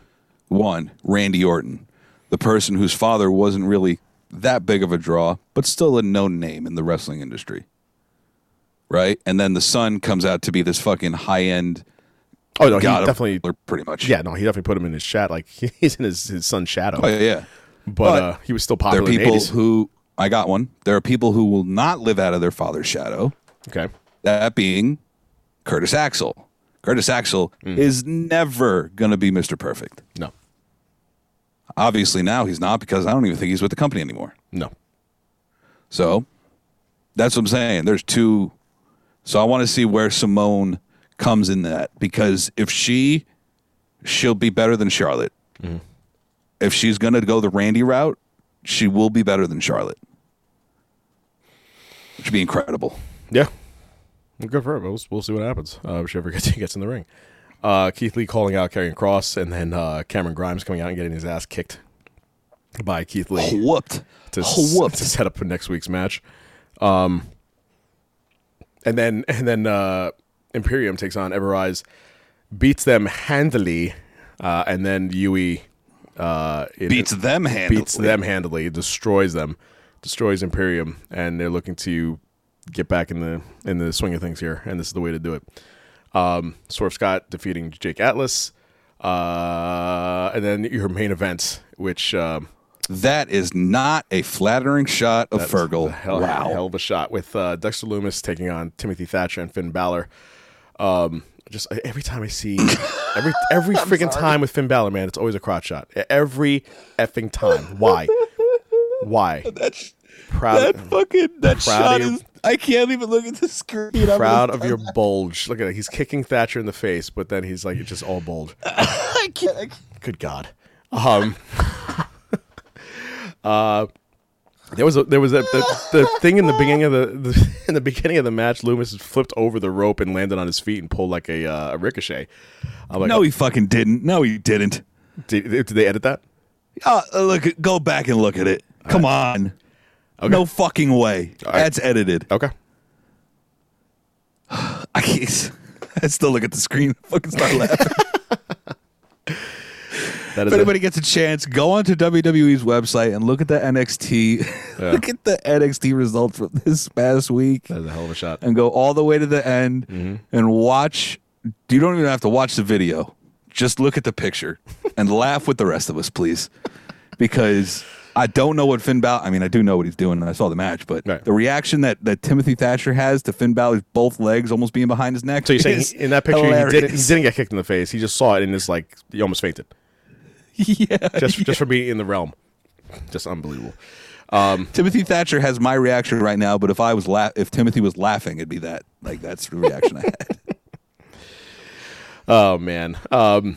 One, Randy Orton, the person whose father wasn't really that big of a draw, but still a known name in the wrestling industry. Right? And then the son comes out to be this fucking high end oh no, he god of definitely. pretty much. Yeah, no, he definitely put him in his chat. Like [LAUGHS] he's in his, his son's shadow. Oh, yeah, yeah. but, but uh, he was still popular. There are the people 80s. who I got one. There are people who will not live out of their father's shadow. okay. That being Curtis Axel. Curtis Axel is never going to be Mr. Perfect. No, Obviously now he's not because I don't even think he's with the company anymore. no. So that's what I'm saying. There's two. So I want to see where Simone comes in that because if she, she'll be better than Charlotte. If she's going to go the Randy route, she will be better than Charlotte. Which would be incredible. Yeah. Well, good for him. We'll, we'll see what happens. Uh, whichever [LAUGHS] gets he gets in the ring. Uh, Keith Lee calling out Karrion Kross, and then uh, Cameron Grimes coming out and getting his ass kicked by Keith Lee Whooped. to, Whooped. to set up for next week's match. Um, and then and then uh, Imperium takes on Everrise, beats them handily, uh, and then UE uh, Beats them handily. beats them handily, destroys them, destroys Imperium, and they're looking to get back in the in the swing of things here, and this is the way to do it. Um, Swerve Scott defeating Jake Atlas, uh, and then your main event, which um, That is not a flattering shot of Fergal. hell, wow. hell of a shot with uh, Dexter Lumis taking on Timothy Thatcher and Finn Balor. Um, just every time I see [COUGHS] every every freaking time with Finn Balor, man, it's always a crotch shot. Every effing time. Why? Why? That's Proud, that fucking that proud shot your- is. I can't even look at the screen. I'm proud of your [LAUGHS] bulge. Look at it. He's kicking Thatcher in the face, but then he's like, it's just all bulge. [LAUGHS] I can't. I can't. Good God. Um. [LAUGHS] uh. There was a, there was a, the, the thing in the beginning of the, the [LAUGHS] in the beginning of the match. Lumis flipped over the rope and landed on his feet and pulled like a, uh, a ricochet. I'm like, No, he fucking didn't. No, he didn't. did, did they edit that? Uh, look, go back and look at it. Come on. No fucking way. right. That's edited. Okay. [SIGHS] I can't. [LAUGHS] I still look at the screen. [LAUGHS] Fucking start laughing. That if is a- anybody gets a chance, go onto WWE's website and look at the NXT. [LAUGHS] look at the NXT results from this past week, that is a hell of a shot. and go all the way to the end Mm-hmm. and watch. You don't even have to watch the video. Just look at the picture [LAUGHS] and laugh with the rest of us, please, because I don't know what Finn Balor. I mean, I do know what he's doing, and I saw the match, but Right. the reaction that, that Timothy Thatcher has to Finn Balor's both legs almost being behind his neck. So you're saying is he- in that picture he didn't, he hilarious. didn't get kicked in the face. He just saw it and it's like he almost fainted [LAUGHS] yeah, just yeah. just for being in the realm. Just unbelievable. Um, Timothy Thatcher has my reaction right now, but if I was la- if Timothy was laughing, it'd be that. Like that's the reaction I had. [LAUGHS] Oh man, um,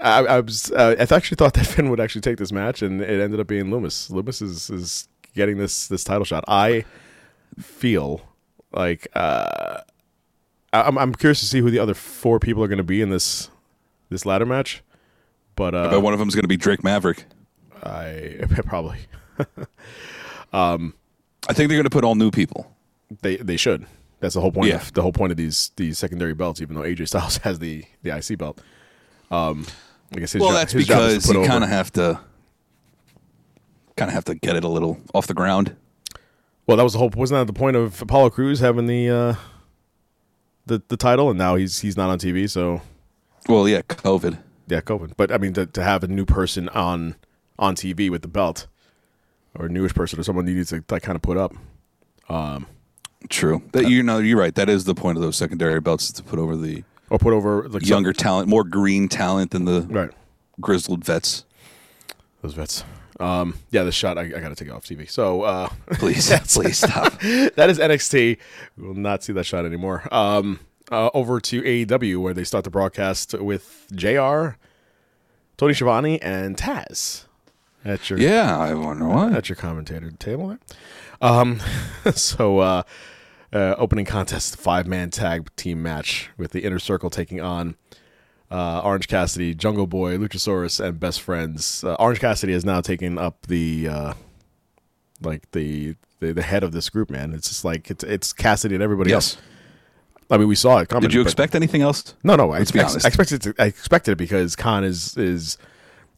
I, I was uh, I actually thought that [LAUGHS] Finn would actually take this match, and it ended up being Lumis. Lumis is is getting this this title shot. I feel like uh, I- I'm I'm curious to see who the other four people are going to be in this this ladder match, but uh, but one of them is going to be Drake Maverick. I [LAUGHS] probably I think they're going to put all new people. they they should. That's the whole point. Yeah. Of, the whole point of these these secondary belts, even though AJ Styles [LAUGHS] has the the IC belt. Um, I guess his well, job- that's his job is to because you kind of have to kind of have to get it a little off the ground. Well, that was the whole. Wasn't that the point of Apollo Crews having the uh, the the title, and now he's he's not on TV. So Well, yeah, COVID. Yeah, COVID. But I mean, to, to have a new person on on TV with the belt, or a newish person, or someone you need to like kind of put up. Um, True. That you know, you're right. That is the point of those secondary belts is to put over the Or put over like some- younger talent, more green talent than the right? grizzled vets. Those vets. Um, yeah, this shot I, I got to take it off TV. So uh, Please, [LAUGHS] please stop. [LAUGHS] that is NXT. We will not see that shot anymore. Um, uh, over to AEW where they start the broadcast with Jr. Tony Schiavone and Taz. At your Yeah, I wonder why. at your commentator table there. Um, [LAUGHS] so uh, uh, opening contest five man tag team match with the inner circle taking on uh, Orange Cassidy, Jungle Boy, Luchasaurus, and Best Friends. Uh, Orange Cassidy has now taken up the uh, like the, the the head of this group. Man, it's just like it's it's Cassidy and everybody Yes. else. I mean, we saw it coming. Did you expect anything else? no, no. I, Let's be ex- honest. I expected to, I expected it because Khan is is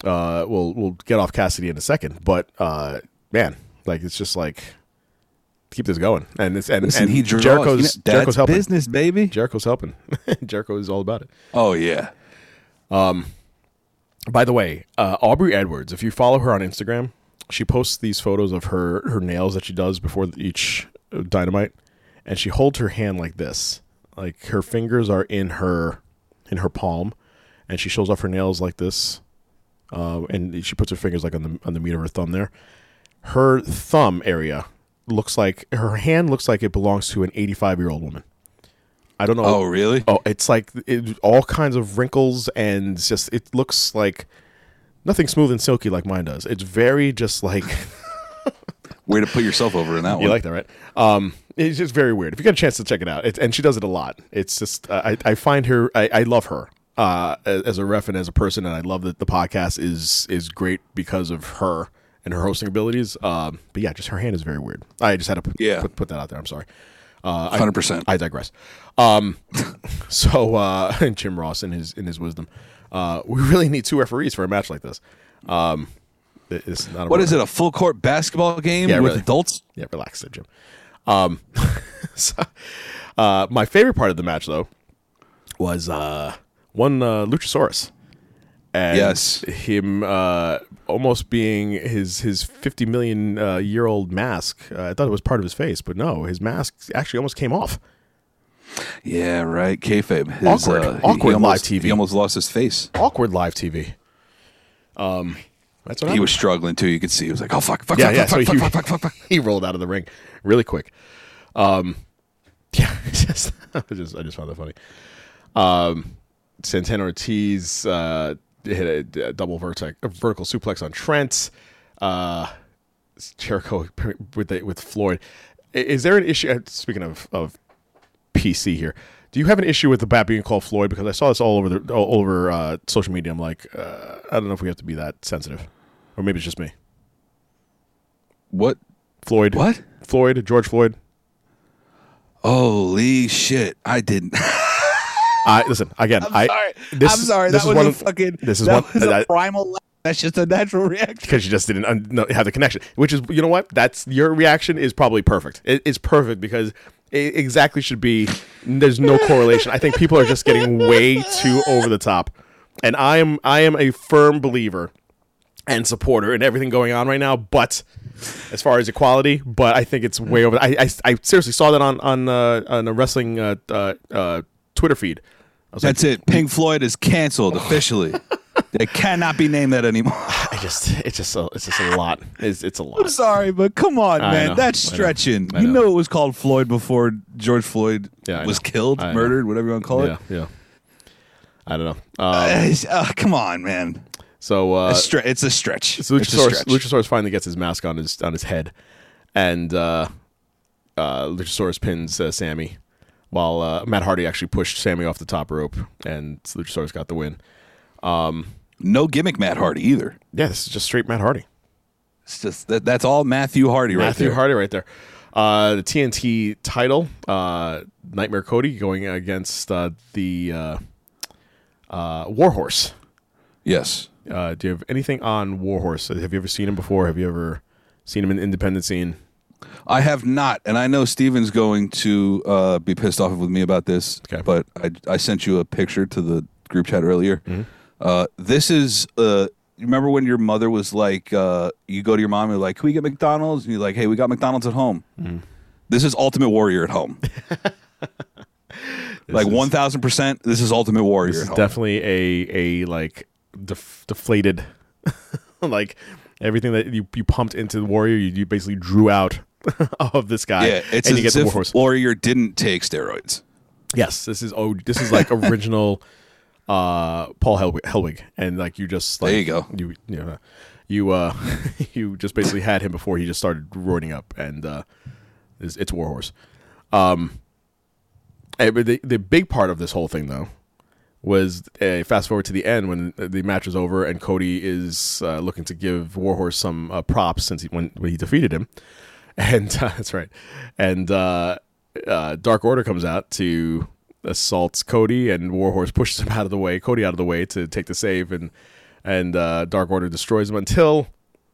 uh we'll we'll get off Cassidy in a second, but uh man, like it's just like keep this going, and it's and, Listen, and he draws. Jericho's You know, Jericho's helping. business, baby. Jericho's helping. [LAUGHS] Jericho is all about it. Oh yeah. Um, By the way, uh, Aubrey Edwards, if you follow her on Instagram, she posts these photos of her her nails that she does before each dynamite, and she holds her hand like this, like her fingers are in her in her palm, and she shows off her nails like this, uh, and she puts her fingers like on the on the meat of her thumb there. Her thumb area looks like her hand looks like it belongs to an 85 year old woman. I don't know. Oh really? Oh, it's like it, all kinds of wrinkles and just it looks like nothing smooth and silky like mine does. It's very just like [LAUGHS] Way to put yourself over in that you one. You like that, right? Um, it's just very weird. If you get a chance to check it out, it, and she does it a lot. It's just uh, I I find her I, I love her uh, as a ref and as a person, and I love that the podcast is is great because of her and her hosting abilities. Um, but yeah, just her hand is very weird. I just had to put, Yeah. put, put that out there. I'm sorry. Uh, 100%. I digress. Um, [LAUGHS] so uh, [LAUGHS] Jim Ross in his in his wisdom, uh, we really need two referees for a match like this. Um, it's not a What is it? A full court basketball game Yeah, with really. adults? Yeah, relax there, Jim. Um, [LAUGHS] so, uh, my favorite part of the match though was uh, one uh, Luchasaurus, and Yes. him uh, almost being his his fifty million uh, year old mask. Uh, I thought it was part of his face, but no, his mask actually almost came off. Yeah, right. Kayfabe. His, Awkward. uh, he- Awkward he almost, live TV. He almost lost his face. Awkward live TV. Um, that's what He happened. was struggling too. You could see. He was like, "Oh fuck, fuck, yeah, fuck, yeah. fuck, So fuck, he, fuck, fuck, fuck, fuck." [LAUGHS] he rolled out of the ring really quick. Um, [LAUGHS] yeah, just, [LAUGHS] I just I just found that funny. Um, Santana Ortiz uh, hit a, a double vertex, a vertical suplex on Trent. Uh, Jericho with the, with Floyd. Is there an issue? uh, Speaking of of PC here, do you have an issue with the bat being called Floyd? Because I saw this all over the all over uh, social media. I'm like, uh, I don't know if we have to be that sensitive, or maybe it's just me. What? Floyd. What? Floyd. George Floyd. Holy shit! I didn't. [LAUGHS] I listen again. I sorry. This, I'm sorry. This that is was one a fucking. This is that one was a I- primal. laugh. That's just a natural [LAUGHS] reaction. because you just didn't no, have the connection. Which is, you know what? That's your reaction is probably perfect. It, it's perfect because it exactly should be. There's no correlation. I think people are just getting way too over the top, and I am I am a firm believer and supporter and everything going on right now. But as far as equality, but I think it's way over. I I, I seriously saw that on on uh, on a wrestling uh, uh, uh, Twitter feed. I was That's like, it. Pink Floyd is canceled officially. [LAUGHS] they cannot be named that anymore. [SIGHS] I just it's just a, it's just a lot. It's it's a lot. I'm sorry, but come on, I man. know, That's I know, stretching. I You know. know it was called Floyd before. George Floyd Yeah, was killed, know. murdered, whatever you want to call it. Yeah, yeah. I don't know. [SIGHS] Um, Uh, uh, come on, man. So uh, A stre- it's a stretch. so it's a Luchasaurus, stretch. Luchasaurus finally gets his mask on his on his head, and uh, uh, Luchasaurus pins uh, Sammy, while uh, Matt Hardy actually pushed Sammy off the top rope, and Luchasaurus got the win. no gimmick, Matt Hardy either. Yeah, this is just straight Matt Hardy. It's just that, that's all Matthew Hardy right there. Matthew there. Hardy right there. Uh, the TNT title, uh, Nightmare Cody going against uh, the uh, uh, Warhorse. Yes. Uh, do you have anything on Warhorse? Have you ever seen him before? Have you ever seen him in independent scene? I have not, and I know Steven's going to uh, be pissed off with me about this. Okay. But I, I sent you a picture to the group chat earlier. Uh, this is. Uh, you remember when your mother was like, uh, you go to your mom and you're like, "Can we get McDonald's?" And you're like, "Hey, we got McDonald's at home." This is Ultimate Warrior at home. [LAUGHS] like one thousand percent. This is Ultimate Warrior This at is definitely a a like def- deflated, [LAUGHS] like everything that you, you pumped into the Warrior, you, you basically drew out [LAUGHS] of this guy. yeah, it's and you get as the if Warhorse. Warrior didn't take steroids. Yes, this is oh, this is like [LAUGHS] original uh Paul Hellwig, Hellwig, and like you just like There you go. you you know, you uh you just basically had him before he just started roiding up, and uh it's, it's Warhorse. Um, eh, but the the big part of this whole thing though was uh, fast forward to the end when the match is over and Cody is uh, looking to give Warhorse some uh, props since he when, when he defeated him, [LAUGHS] and uh, that's right, and uh, uh, Dark Order comes out to assault Cody and Warhorse pushes him [LAUGHS] out of the way, Cody out of the way to take the save, and and Dark Order destroys him until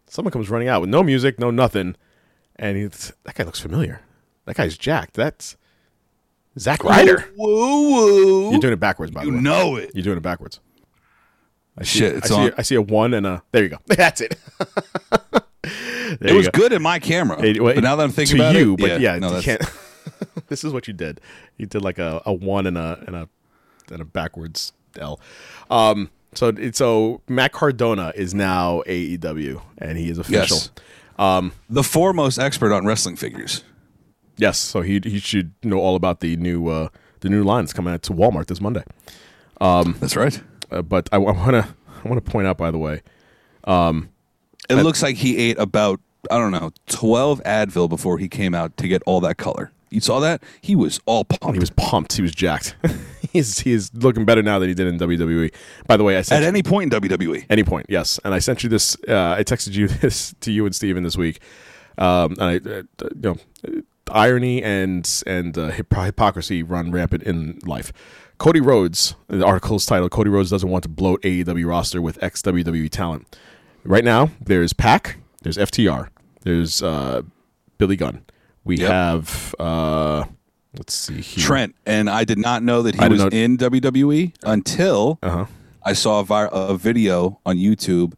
someone comes running out with no music, no nothing, and he's, that guy looks familiar. That guy's jacked. That's Zack Ryder. Woo woo. You're doing it backwards, by You the way. You know it. You're doing it backwards. I see, Shit, I it's see, on. I see a one and a. There you go. [LAUGHS] That's it. [LAUGHS] It was go. good in my camera, It- well, but now that I'm thinking to about you, it, but yeah, no, you that's, can't. [LAUGHS] this is what you did. You did like a, a one and a and a and a backwards L. Um. So it's so Matt Cardona is now AEW and he is official. Yes. the foremost expert on wrestling figures. Yes. So he he should know all about the new uh the new lines coming out to Walmart this Monday. That's right. Uh, but I want to I want to point out by the way. It looks like he ate about I don't know twelve Advil before he came out to get all that color. You saw that? He was all pumped. He was pumped. He was jacked. [LAUGHS] he's he's looking better now than he did in WWE. By the way, I sent at any point in. WWE. any point, yes. And I sent you this. Uh, I texted you [LAUGHS] this to you and Steven this week. Um, and I, uh, you know, irony and and uh, hypocrisy run rampant in life. Cody Rhodes, the article's title: Cody Rhodes doesn't want to bloat AEW roster with ex WWE talent. Right now, there's Pac, there's FTR, there's uh, Billy Gunn. We Yep. have uh, let's see here. Trent and I did not know that he was know- in WWE until Uh-huh. I saw a, vi- a video on YouTube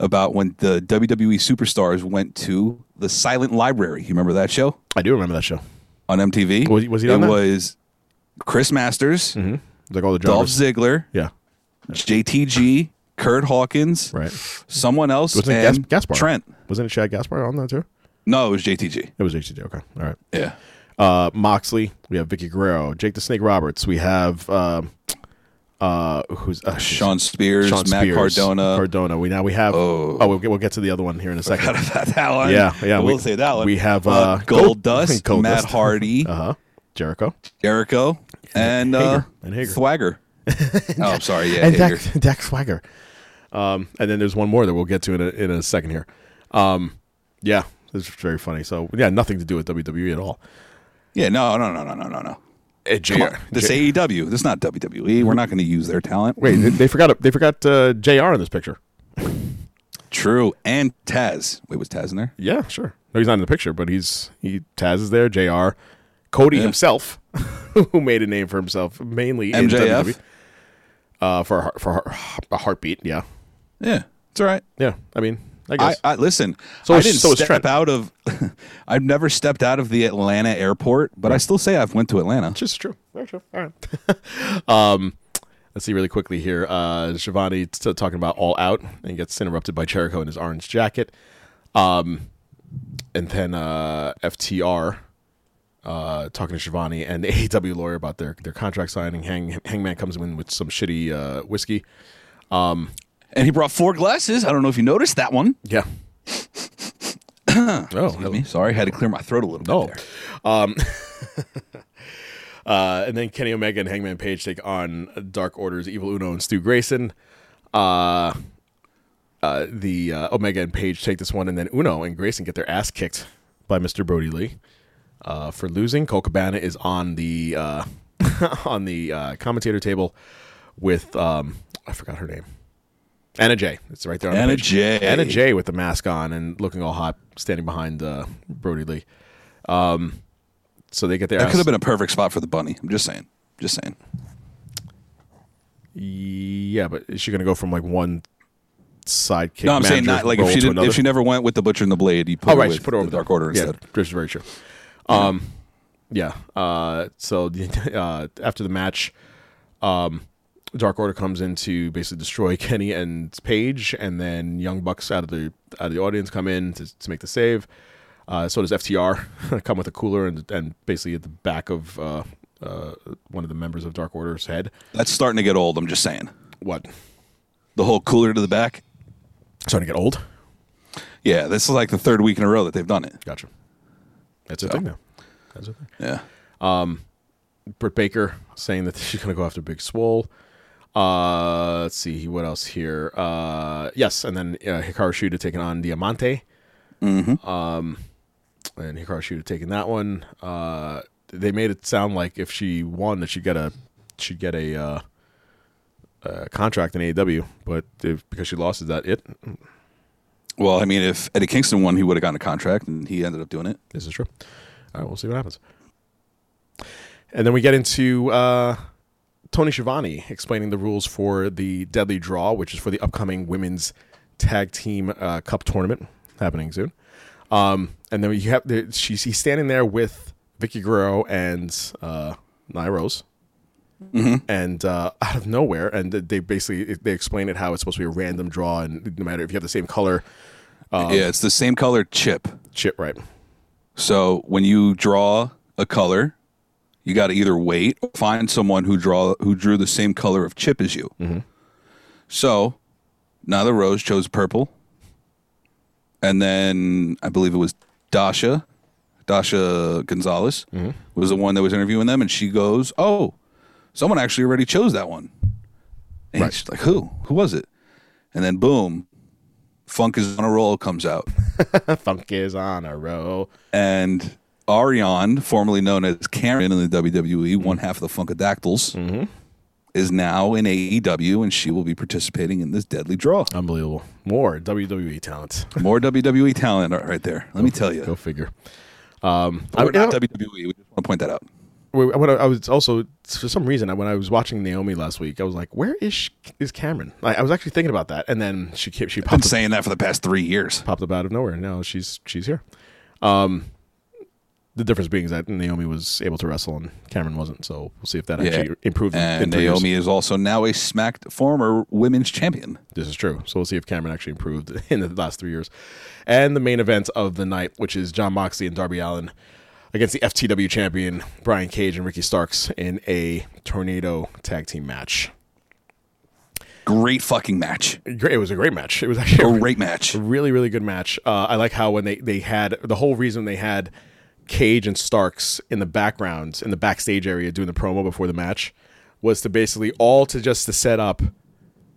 about when the WWE superstars went to the Silent Library. You remember that show I do remember that show. on MTV? Was he- was he It on that? was Chris Masters, Like all the Dolph. Ziggler, Yeah. JTG, Kurt Hawkins, Right. someone else, Wasn't it Gas- and Gaspar? Trent. Wasn't it Chad Gaspar on that too? No, it was JTG. It was HTD. Okay. All right. Yeah. Uh, Moxley. We have Vickie Guerrero. Jake the Snake Roberts. We have um uh, who's uh, Shawn Spears, Shawn Matt Spears, Cardona. Cardona. We now we have. Oh. Oh, we'll get, we'll get to the other one here in a second. That one. Yeah, yeah. We'll we, say that one. We have Uh, uh, Gold Dust, [LAUGHS] Matt Hardy. [LAUGHS] uh huh. Jericho. Jericho, and uh, And Hager. Swagger. [LAUGHS] oh, I'm sorry. Yeah, and Hager. Jack Swagger. Um, and then there's one more that we'll get to in a, in a second here. Um, yeah, it's very funny. So yeah, nothing to do with WWE at all. Yeah, no, no, no, no, no, no, no. Uh, Come on. This J- AEW. This is not WWE. We're not going to use their talent. Wait, they, they forgot they forgot uh, Jr. in this picture. True. And Taz. Wait, was Taz in there? Yeah, sure. No, he's not in the picture, but he's he Taz is there. Jr. Cody himself, [LAUGHS] who made a name for himself mainly in MJF? WWE. Uh, for a for a heartbeat. Yeah, Yeah, it's all right. yeah. I mean, I I, guess. I listen. So I didn't so is step Trent. out of. [LAUGHS] I've never stepped out of the Atlanta airport, but I still say I've went to Atlanta. Just true. Very true. All right. [LAUGHS] um, let's see really quickly here. Uh, Schiavone t- talking about All Out and gets interrupted by Jericho in his orange jacket. Um, and then uh, FTR uh, talking to Schiavone and the [LAUGHS] AEW lawyer about their, their contract signing. Hang, Hangman comes in with some shitty uh, whiskey. And he brought four glasses. I don't know if you noticed that one. Yeah. [COUGHS] oh, Excuse me. Sorry, had to clear my throat a little bit. No. there. Um, [LAUGHS] uh, and then Kenny Omega and Hangman Page take on Dark Order's Evil Uno and Stu Grayson. Uh, uh, the uh, Omega and Page take this one, and then Uno and Grayson get their ass kicked by Mr. Brodie Lee uh, for losing. Colt Cabana is on the uh, [LAUGHS] on the uh, commentator table with um, I forgot her name. Anna Jay It's right there. On the Anna page. Anna Jay with the mask on and looking all hot, standing behind uh, Brodie Lee. Um, so they get their That ass- could have been a perfect spot for the bunny. I'm just saying. Just saying. Yeah, but is she going to go from like one sidekick? no, I'm saying not like if she did, another? if she never went with the butcher and the blade, you put oh her right, she put her over the Dark there. Order yeah, instead. This is very true. Um, yeah. Uh, so [LAUGHS] uh, after the match, um, Dark Order comes in to basically destroy [LAUGHS] Kenny and Page, and then Young Bucks out of the out of the audience come in to, to make the save. Uh, so does FTR [LAUGHS] come with a cooler and and basically at the back of uh, uh, one of the members of Dark Order's head. That's starting to get old. I'm just saying. What? The whole cooler to the back. Starting to get old. Yeah, this is like the third week in a row that they've done it. Gotcha. That's a thing now. That's a thing. Yeah. Um, Britt Baker saying that [LAUGHS] she's going to go after Big Swole. Uh, let's see what else here. Uh, yes, and then uh, Hikaru Shida taking on Diamante. Mm-hmm. Um, and Hikaru Shida taking that one. Uh, they made it sound like if she won, that she'd get a she'd get a, uh, a contract in AEW, but if, because she lost, is that it? Well, I mean, if Eddie Kingston won, he would have gotten a contract, and he ended up doing it. This is true. All right, we'll see what happens. And then we get into uh, Tony Schiavone explaining the rules for the Deadly Draw, which is for the upcoming Women's Tag Team uh, Cup tournament happening soon. Um, and then you have the, she's he's standing there with Vickie Guerrero and uh, Nyla Rose. And uh, out of nowhere, and they basically they explain it how it's supposed to be a random draw, and no matter if you have the same color, yeah, it's the same color chip. Chip, right? So when you draw a color, you got to either wait or find someone who draw who drew the same color of chip as you. Mm-hmm. So now the Rose chose purple, and then I believe it was Dasha, Dasha Gonzalez mm-hmm. was the one that was interviewing them, and she goes, "Oh, someone actually already chose that one." And Right. she's like, "Who? Who was it?" And then boom, Funk is on a roll comes out. [LAUGHS] Funk is on a roll. and Ariane, formerly known as Karen in the WWE, one half of the Funkadactyls, is now in AEW, and she will be participating in this deadly draw. Unbelievable. More WWE talent. More WWE talent right there. Let me tell you. Go figure. Um, I, We're you know, not WWE. We just want to point that out. I was also for some reason, when I was watching Naomi last week, I was like, "Where is sh- is Cameron?" Like, I was actually thinking about that, and then she kept she Been popped up, saying that for the past three years. popped up out of nowhere. Now she's she's here. Um, the difference being is that Naomi was able to wrestle and Cameron wasn't. So we'll see if that actually improved. And three years. Naomi is also now a smacked former women's champion. This is true. So we'll see if Cameron actually improved [LAUGHS] in the last three years. And the main event of the night, which is Jon Moxley and Darby Allin against the FTW champion Brian Cage and Ricky Starks in a tornado tag team match. Great fucking match. Great- It was a great match. It was actually a Great match. a really really good match. Uh, I like how when they they had the whole reason they had Cage and Starks in the background in the backstage area doing the promo before the match was to basically all to just to set up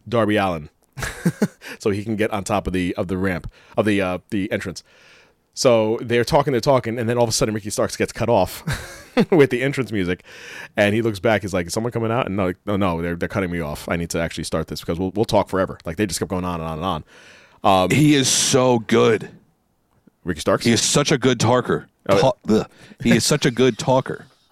Darby Allin [LAUGHS] so he can get on top of the of the ramp of the uh, the entrance. So they're talking, they're talking, and then all of a sudden Ricky Starks gets cut off [LAUGHS] with the entrance music, and he looks back. He's like, "Is someone coming out?" And no, no, no, they're they're cutting me off. I need to actually start this because we'll we'll talk forever. Like they just kept going on and on and on. Um, he is so good. Ricky Starks. He is such a good talker. Oh, Ta- he is such a good talker. [LAUGHS]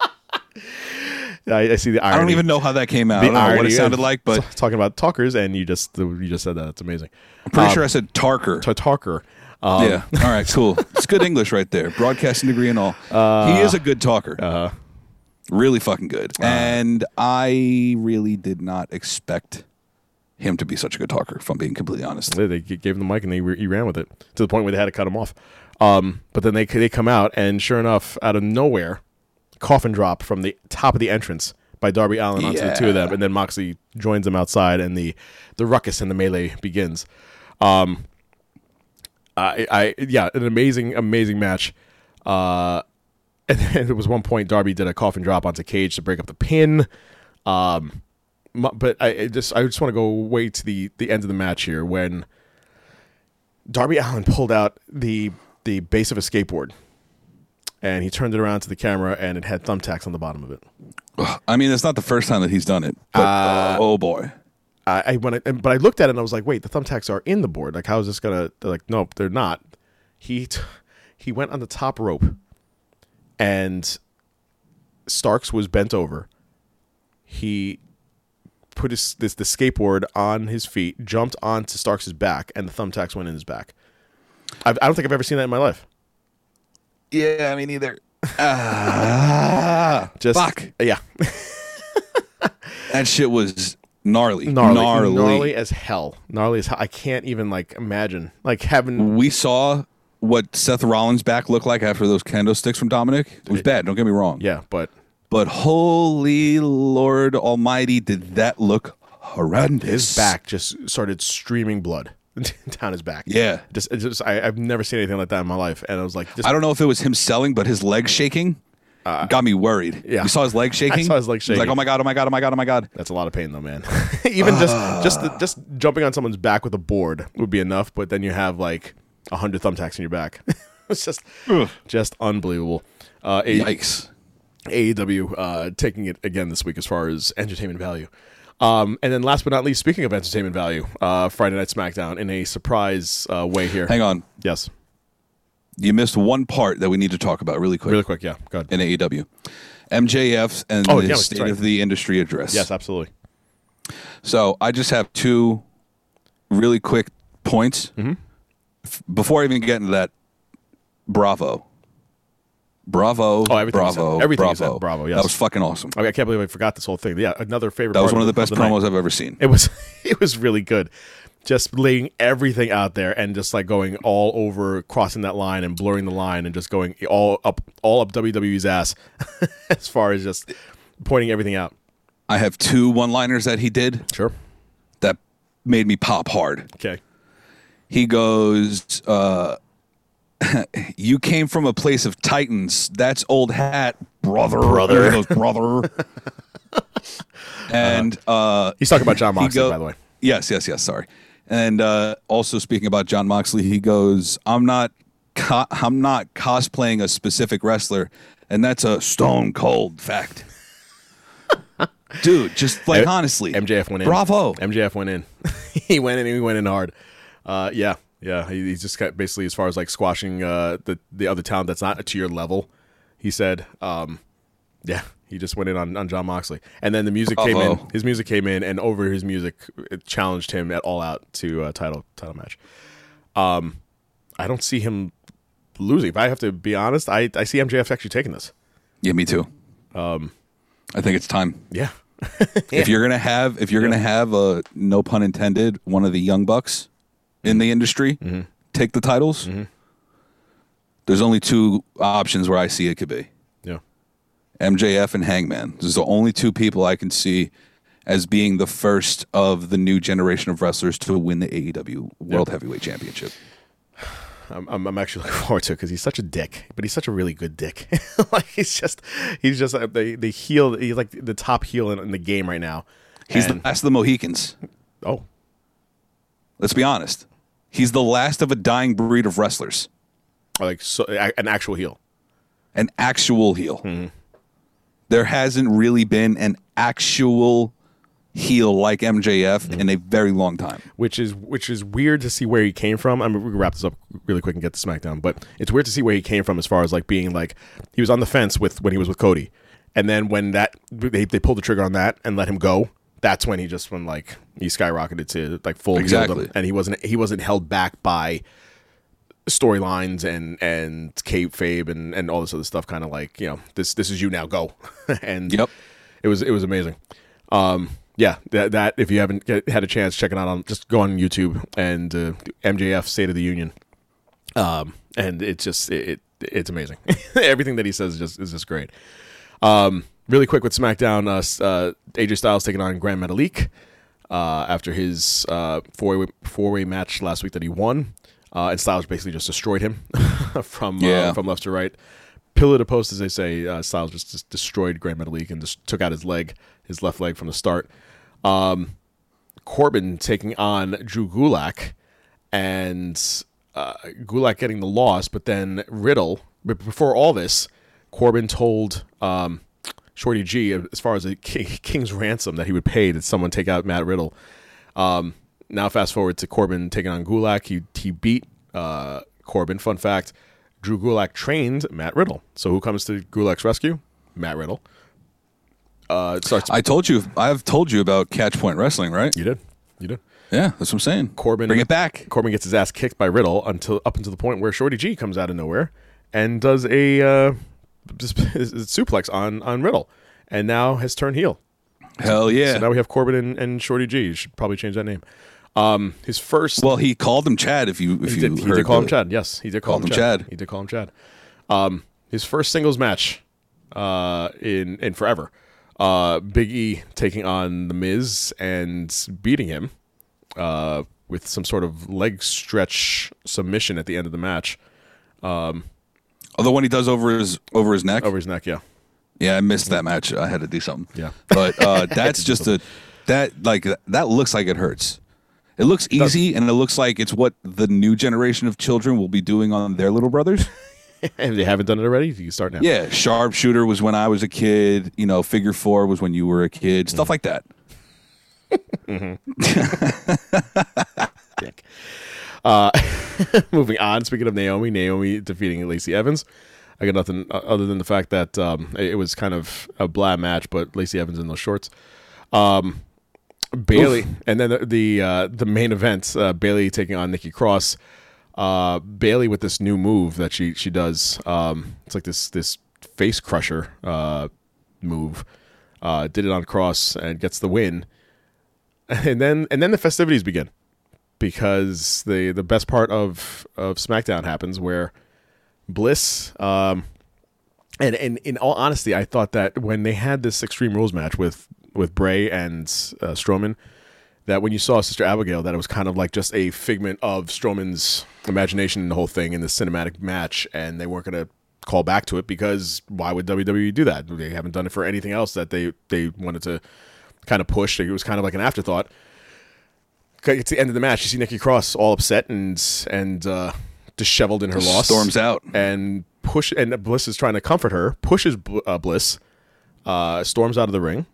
I, I see the irony. I don't even know how that came out. I don't know what it sounded like, but t- talking about talkers, and you just you just said that. It's amazing. I'm pretty Um, sure I said Tarker. to talker. Um, yeah. All right. Cool. It's good English right there. Broadcasting degree and all. he is a good talker. Uh, really fucking good. and I really did not expect him to be such a good talker. If I'm being completely honest. They, they gave him the mic and they re- he ran with it to the point where they had to cut him off. Um, but then they they come out and sure enough, out of nowhere, coffin drop from the top of the entrance by Darby Allin onto the two of them, and then Moxley joins them outside, and the the ruckus and the melee begins. Um, I, I yeah, an amazing amazing match. Uh, [LAUGHS] and then there was one point Darby did a coffin drop onto Cage to break up the pin. Um, but I, I just I just want to go way to the the end of the match here when Darby Allin pulled out the the base of a skateboard and he turned it around to the camera and it had thumbtacks on the bottom of it. I mean, it's not the first time that he's done it. But, uh, oh boy. I, I when I, but I looked at it and I was like, wait, the thumbtacks are in the board. Like, how is this gonna? They're like, nope, they're not. He t- he went on the top rope, and Starks was bent over. He put his this the skateboard on his feet, jumped onto Starks's back, and the thumbtacks went in his back. I've, I don't think I've ever seen that in my life. Yeah, I mean, either. [LAUGHS] Ah, Just fuck. yeah, [LAUGHS] That shit was gnarly. gnarly, gnarly. gnarly as hell, gnarly as hell. I can't even like imagine like having We saw what Seth Rollins' back looked like after those kendo sticks from Dominik. It was bad. Don't get me wrong. yeah, but But holy Lord Almighty, did that look horrendous? his back just started streaming blood [LAUGHS] down his back. Yeah. just, just I, I've never seen anything like that in my life, and I was like, just, I don't know if it was him selling, but his legs shaking got me worried. yeah. You saw his legs [LAUGHS] shaking? I saw his legs He's Like, oh my God, oh my God, oh my God, oh my God. That's a lot of pain, though, man. [LAUGHS] Even just just the, just jumping on someone's back with a board would be enough, but then you have like a hundred thumbtacks in your back. it's just just unbelievable. Uh, A- Yikes. AEW uh, taking it again this week as far as entertainment value. Um, and then last but not least, speaking of entertainment value, uh, Friday Night SmackDown in a surprise uh, way here. Hang on. Yes, You missed one part that we need to talk about really quick really quick. Yeah, go ahead. in AEW. MJF and Oh, his yeah, state right. of the industry address. Yes, absolutely. So I just have two really quick points. Mm-hmm. Before I even get into that, bravo. Bravo. Oh, everything bravo. Everything bravo. Bravo, yes. That was fucking awesome. I, mean, I can't believe I forgot this whole thing. Yeah, another favorite. That was one of the best night. promos I've ever seen. It was [LAUGHS] it was really good. Just laying everything out there and just like going all over, crossing that line and blurring the line and just going all up, all up WWE's ass [LAUGHS] as far as just pointing everything out. I have two one-liners that he did Sure. that made me pop hard. Okay. He goes, uh, [LAUGHS] "You came from a place of titans. That's old hat, brother. Brother. Goes, brother." [LAUGHS] and uh, He's talking about Jon Moxley, go- by the way. Yes, yes, yes. Sorry. And uh, also speaking about Jon Moxley, he goes, "I'm not, co- I'm not cosplaying a specific wrestler, and that's a stone cold fact." [LAUGHS] Dude, just like honestly, MJF went in. Bravo. MJF went in. he went in. He went in hard. Uh, yeah, yeah. He, he's just got basically as far as like squashing uh, the the other talent that's not to your level. He said, um, yeah, He just went in on, on Jon Moxley, and then the music came in. His music came in, and over his music, it challenged him at all out to a title title match. Um, I don't see him losing. If I have to be honest, I I see MJF actually taking this. Yeah, me too. Um, I think it's time. Yeah, [LAUGHS] If you're gonna have, if you're gonna have a no pun intended, one of the young bucks in the industry Mm-hmm. take the titles. There's only two options where I see it could be yeah. MJF and Hangman. Those are the only two people I can see as being the first of the new generation of wrestlers to win the AEW World Heavyweight Championship. [SIGHS] I'm, I'm, I'm actually [LAUGHS] looking forward to it because he's such a dick, but he's such a really good dick. [LAUGHS] like he's just, he's just uh, the the heel. He's like the top heel in, in the game right now. He's And- the last of the Mohicans. oh, Let's be honest. He's the last of a dying breed of wrestlers. like so, an actual heel. An actual heel. Mm-hmm. There hasn't really been an actual heel like MJF Mm-hmm. in a very long time. which is which is weird to see where he came from. I mean, we can wrap this up really quick and get to SmackDown, but it's weird to see where he came from as far as like being like he was on the fence with when he was with Cody, and then when that they they pulled the trigger on that and let him go. That's when he just when like he skyrocketed to like full Exactly. and he wasn't he wasn't held back by storylines and and kayfabe and and all this other stuff. Kind of like you know this this is you now go, [LAUGHS] and Yep. it was it was amazing. Um, yeah, that, that if you haven't get, had a chance, check it out on just go on YouTube and uh, MJF State of the Union. Um, and it's just it, it it's amazing. [LAUGHS] Everything that he says is just is just great. Um, really quick with SmackDown, uh, uh, AJ Styles taking on Grand Metalik uh, after his uh, four way four way match last week that he won, uh, and Styles basically just destroyed him [LAUGHS] from uh, Yeah. from left to right. Pillar to post, as they say, uh, Styles just, just destroyed Grand Metalik and just took out his leg, his left leg from the start. Um, Corbin taking on Drew Gulak, and uh, Gulak getting the loss, but then Riddle. But before all this, Corbin told um, Shorty G, as far as a [LAUGHS] king's ransom that he would pay to someone take out Matt Riddle. Um, now, fast forward to Corbin taking on Gulak. He he beat uh, Corbin. Fun fact: Drew Gulak trained Matt Riddle. So who comes to Gulak's rescue? Matt Riddle. Uh, starts. I told you, I've told you about Catch Point Wrestling, right? you did. You did. Yeah, that's what I'm saying. Corbin bring it back. Corbin gets his ass kicked by Riddle until up until the point where Shorty G comes out of nowhere and does a uh, [LAUGHS] suplex on on Riddle, and now has turned heel. Hell yeah. So now we have Corbin and, and Shorty G. You should probably change that name. Um, his first. well, he called him Chad. If you if he you did, he heard did call him Chad. Yes, he did call him Chad. Chad. He did call him Chad. Um, his first singles match uh, in in forever. Uh, Big E taking on the Miz and beating him uh, with some sort of leg stretch submission at the end of the match Oh, the one he does over his over his neck. over his neck. Yeah, Yeah, I missed that match. I had to do something. Yeah. but uh, [LAUGHS] that's just a that like that looks like it hurts. It looks easy, and it looks like it's what the new generation of children will be doing on their little brothers. [LAUGHS] if they haven't done it already. You can start now. yeah, sharpshooter was when I was a kid. You know, figure four was when you were a kid. Stuff like that. [LAUGHS] dick. Uh, [LAUGHS] moving on. Speaking of Naomi, Naomi defeating Lacey Evans. I got nothing uh, other than the fact that um, it was kind of a blah match, but Lacey Evans in those shorts. Um, Bayley, and then the the, uh, the main event, uh, Bayley taking on Nikki Cross. Uh, Bayley with this new move that she she does. Um, it's like this this face crusher uh, move. Uh, did it on Cross and gets the win. [LAUGHS] And then and then the festivities begin because the the best part of of SmackDown happens where Bliss um and and in all honesty I thought that when they had this Extreme Rules match with with Bray and uh, Strowman that when you saw Sister Abigail that it was kind of like just a figment of Strowman's imagination in the whole thing in the cinematic match and they weren't to call back to it because why would WWE do that? They haven't done it for anything else that they they wanted to kind of push. It was kind of like an afterthought it's the end of the match. You see Nikki Cross all upset and and uh, disheveled in her Just loss. storms out. and push. And Bliss is trying to comfort her. Pushes uh, Bliss. Uh, storms out of the ring,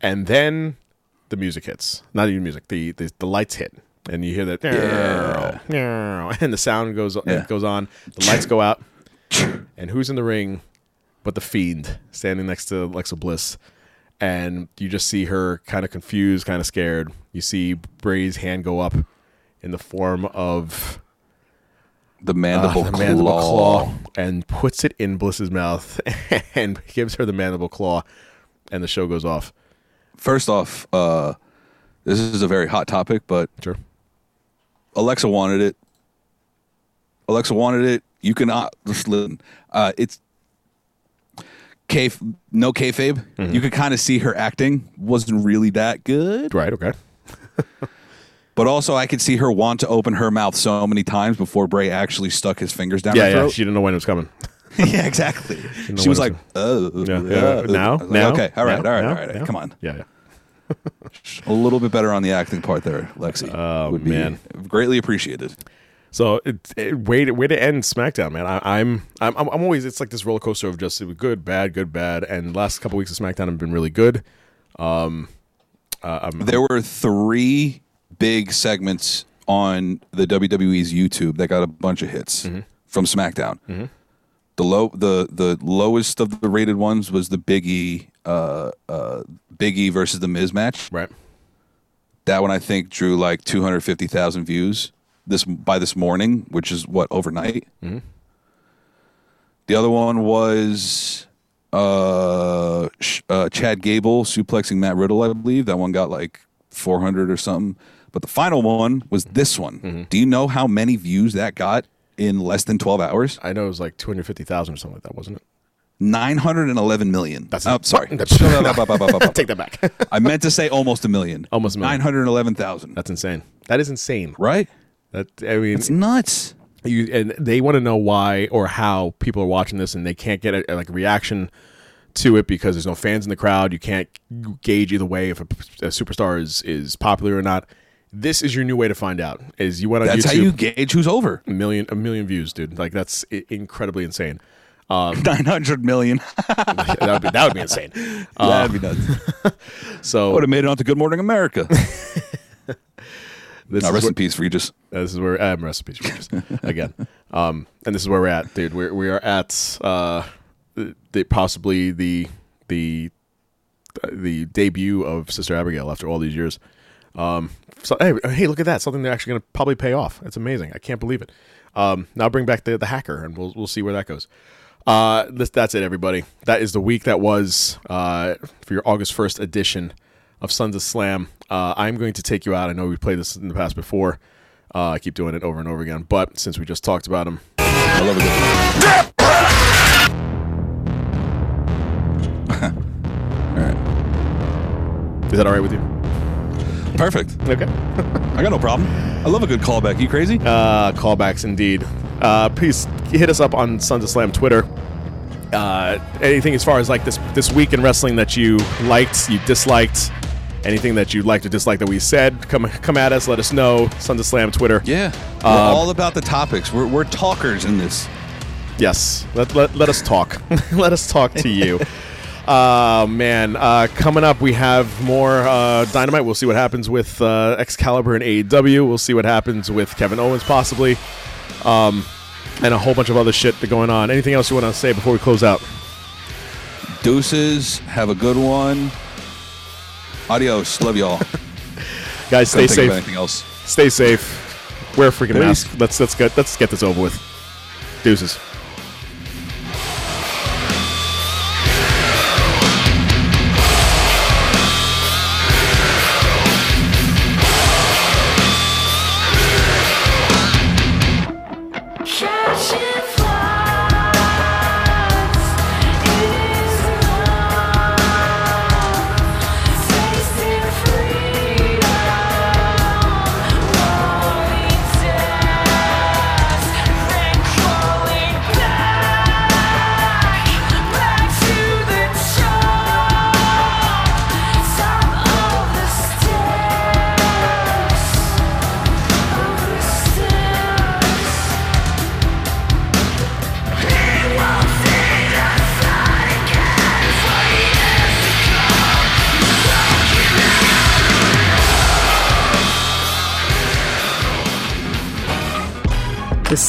and then the music hits. Not even music. The the, the lights hit, and you hear that. Yeah. [LAUGHS] And the sound goes Yeah. goes on. The lights go out, and who's in the ring? but the Fiend standing next to Alexa Bliss, and you just see her kind of confused, kind of scared. You see Bray's hand go up in the form of The mandible, uh, the claw. mandible claw and puts it in Bliss's mouth [LAUGHS] and gives her the mandible claw, and the show goes off. First off, uh, this is a very hot topic, but Sure. Alexa wanted it. Alexa wanted it. You can uh, just listen. Uh, it's K no kayfabe. Mm-hmm. You could kind of see her acting wasn't really that good, Right. Okay. But also I could see her want to open her mouth so many times before Bray actually stuck his fingers down Yeah. her Yeah. She didn't know when it was coming. [LAUGHS] yeah, exactly. know She was like, "Oh, Yeah. yeah. uh." Now. Like, now. okay, all right, now, all right, now, all right. now. Come on, Yeah. Yeah. [LAUGHS] a little bit better on the acting part there, Lexi. Oh, would be man. greatly appreciated. So it, it, way to way to end SmackDown, man. I, I'm I'm I'm I'm always it's like this roller coaster of just good, bad, good, bad, and last couple weeks of SmackDown have been really good. Um, uh, I'm, There were three big segments on the WWE's YouTube that got a bunch of hits Mm-hmm. from SmackDown. The low, the the lowest of the rated ones was the Biggie, uh, uh, Biggie versus the Miz match. right. That one I think drew like two hundred fifty thousand views this by this morning, which is what overnight. The other one was uh, uh, Chad Gable suplexing Matt Riddle, I believe. That one got like four hundred or something. But the final one was this one. Do you know how many views that got in less than twelve hours? I know it was like two hundred fifty thousand or something like that, wasn't it? Nine hundred and eleven million. That's oh, sorry. [LAUGHS] That's, [LAUGHS] take that back. [LAUGHS] I meant to say almost a million. Almost a million. Nine hundred eleven thousand. That's insane. That is insane. Right? That I mean, It's nuts. You and they want to know why or how people are watching this and they can't get a, like a reaction to it because there's no fans in the crowd. You can't gauge either way if a, a superstar is is popular or not. This is your new way to find out. Is you went on That's YouTube, how you gauge who's over. a million a million views, dude. Like that's incredibly insane. Um, [LAUGHS] Nine hundred million. [LAUGHS] that would be that would be insane. Uh, That'd be nuts. [LAUGHS] so Would have made it onto Good Morning America. This is rest where- in peace, Regis. [LAUGHS] This is where um, recipes Regis, again, um, and this is where we're at, dude. We're we are at uh, the, the possibly the the the debut of Sister Abigail after all these years. Um, so hey, hey, look at that! Something they're actually going to probably pay off. It's amazing. I can't believe it. Um, now bring back the the hacker, and we'll we'll see where that goes. Uh, this, that's it, everybody. That is the week that was uh, for your August first edition of Sons of Slam. Uh, I'm going to take you out. I know we played this in the past before. Uh, I keep doing it over and over again, but since we just talked about him, I love [LAUGHS] it. is that all right with you? Perfect. Okay. [LAUGHS] I got no problem. I love a good callback. You crazy? Uh, callbacks indeed. Uh, please hit us up on Sons of Slam Twitter. Uh, anything as far as like this this week in wrestling that you liked, you disliked, anything that you'd like to dislike that we said, come come at us. Let us know. Sons of Slam Twitter. yeah. We're all about the topics. We're, we're talkers in this. Yes. Let, let, let us talk. [LAUGHS] let us talk to you. [LAUGHS] Uh, man, uh, coming up, we have more uh, Dynamite. We'll see what happens with uh, Excalibur and AEW. We'll see what happens with Kevin Owens, possibly. Um, and a whole bunch of other shit going on. Anything else you want to say before we close out? Deuces. Have a good one. Adios. Love y'all. [LAUGHS] Guys, stay Couldn't think of safe. anything else. Stay safe. Wear a freaking Peace. mask. Let's let's get let's get this over with. Deuces.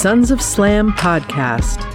Sons of Slam podcast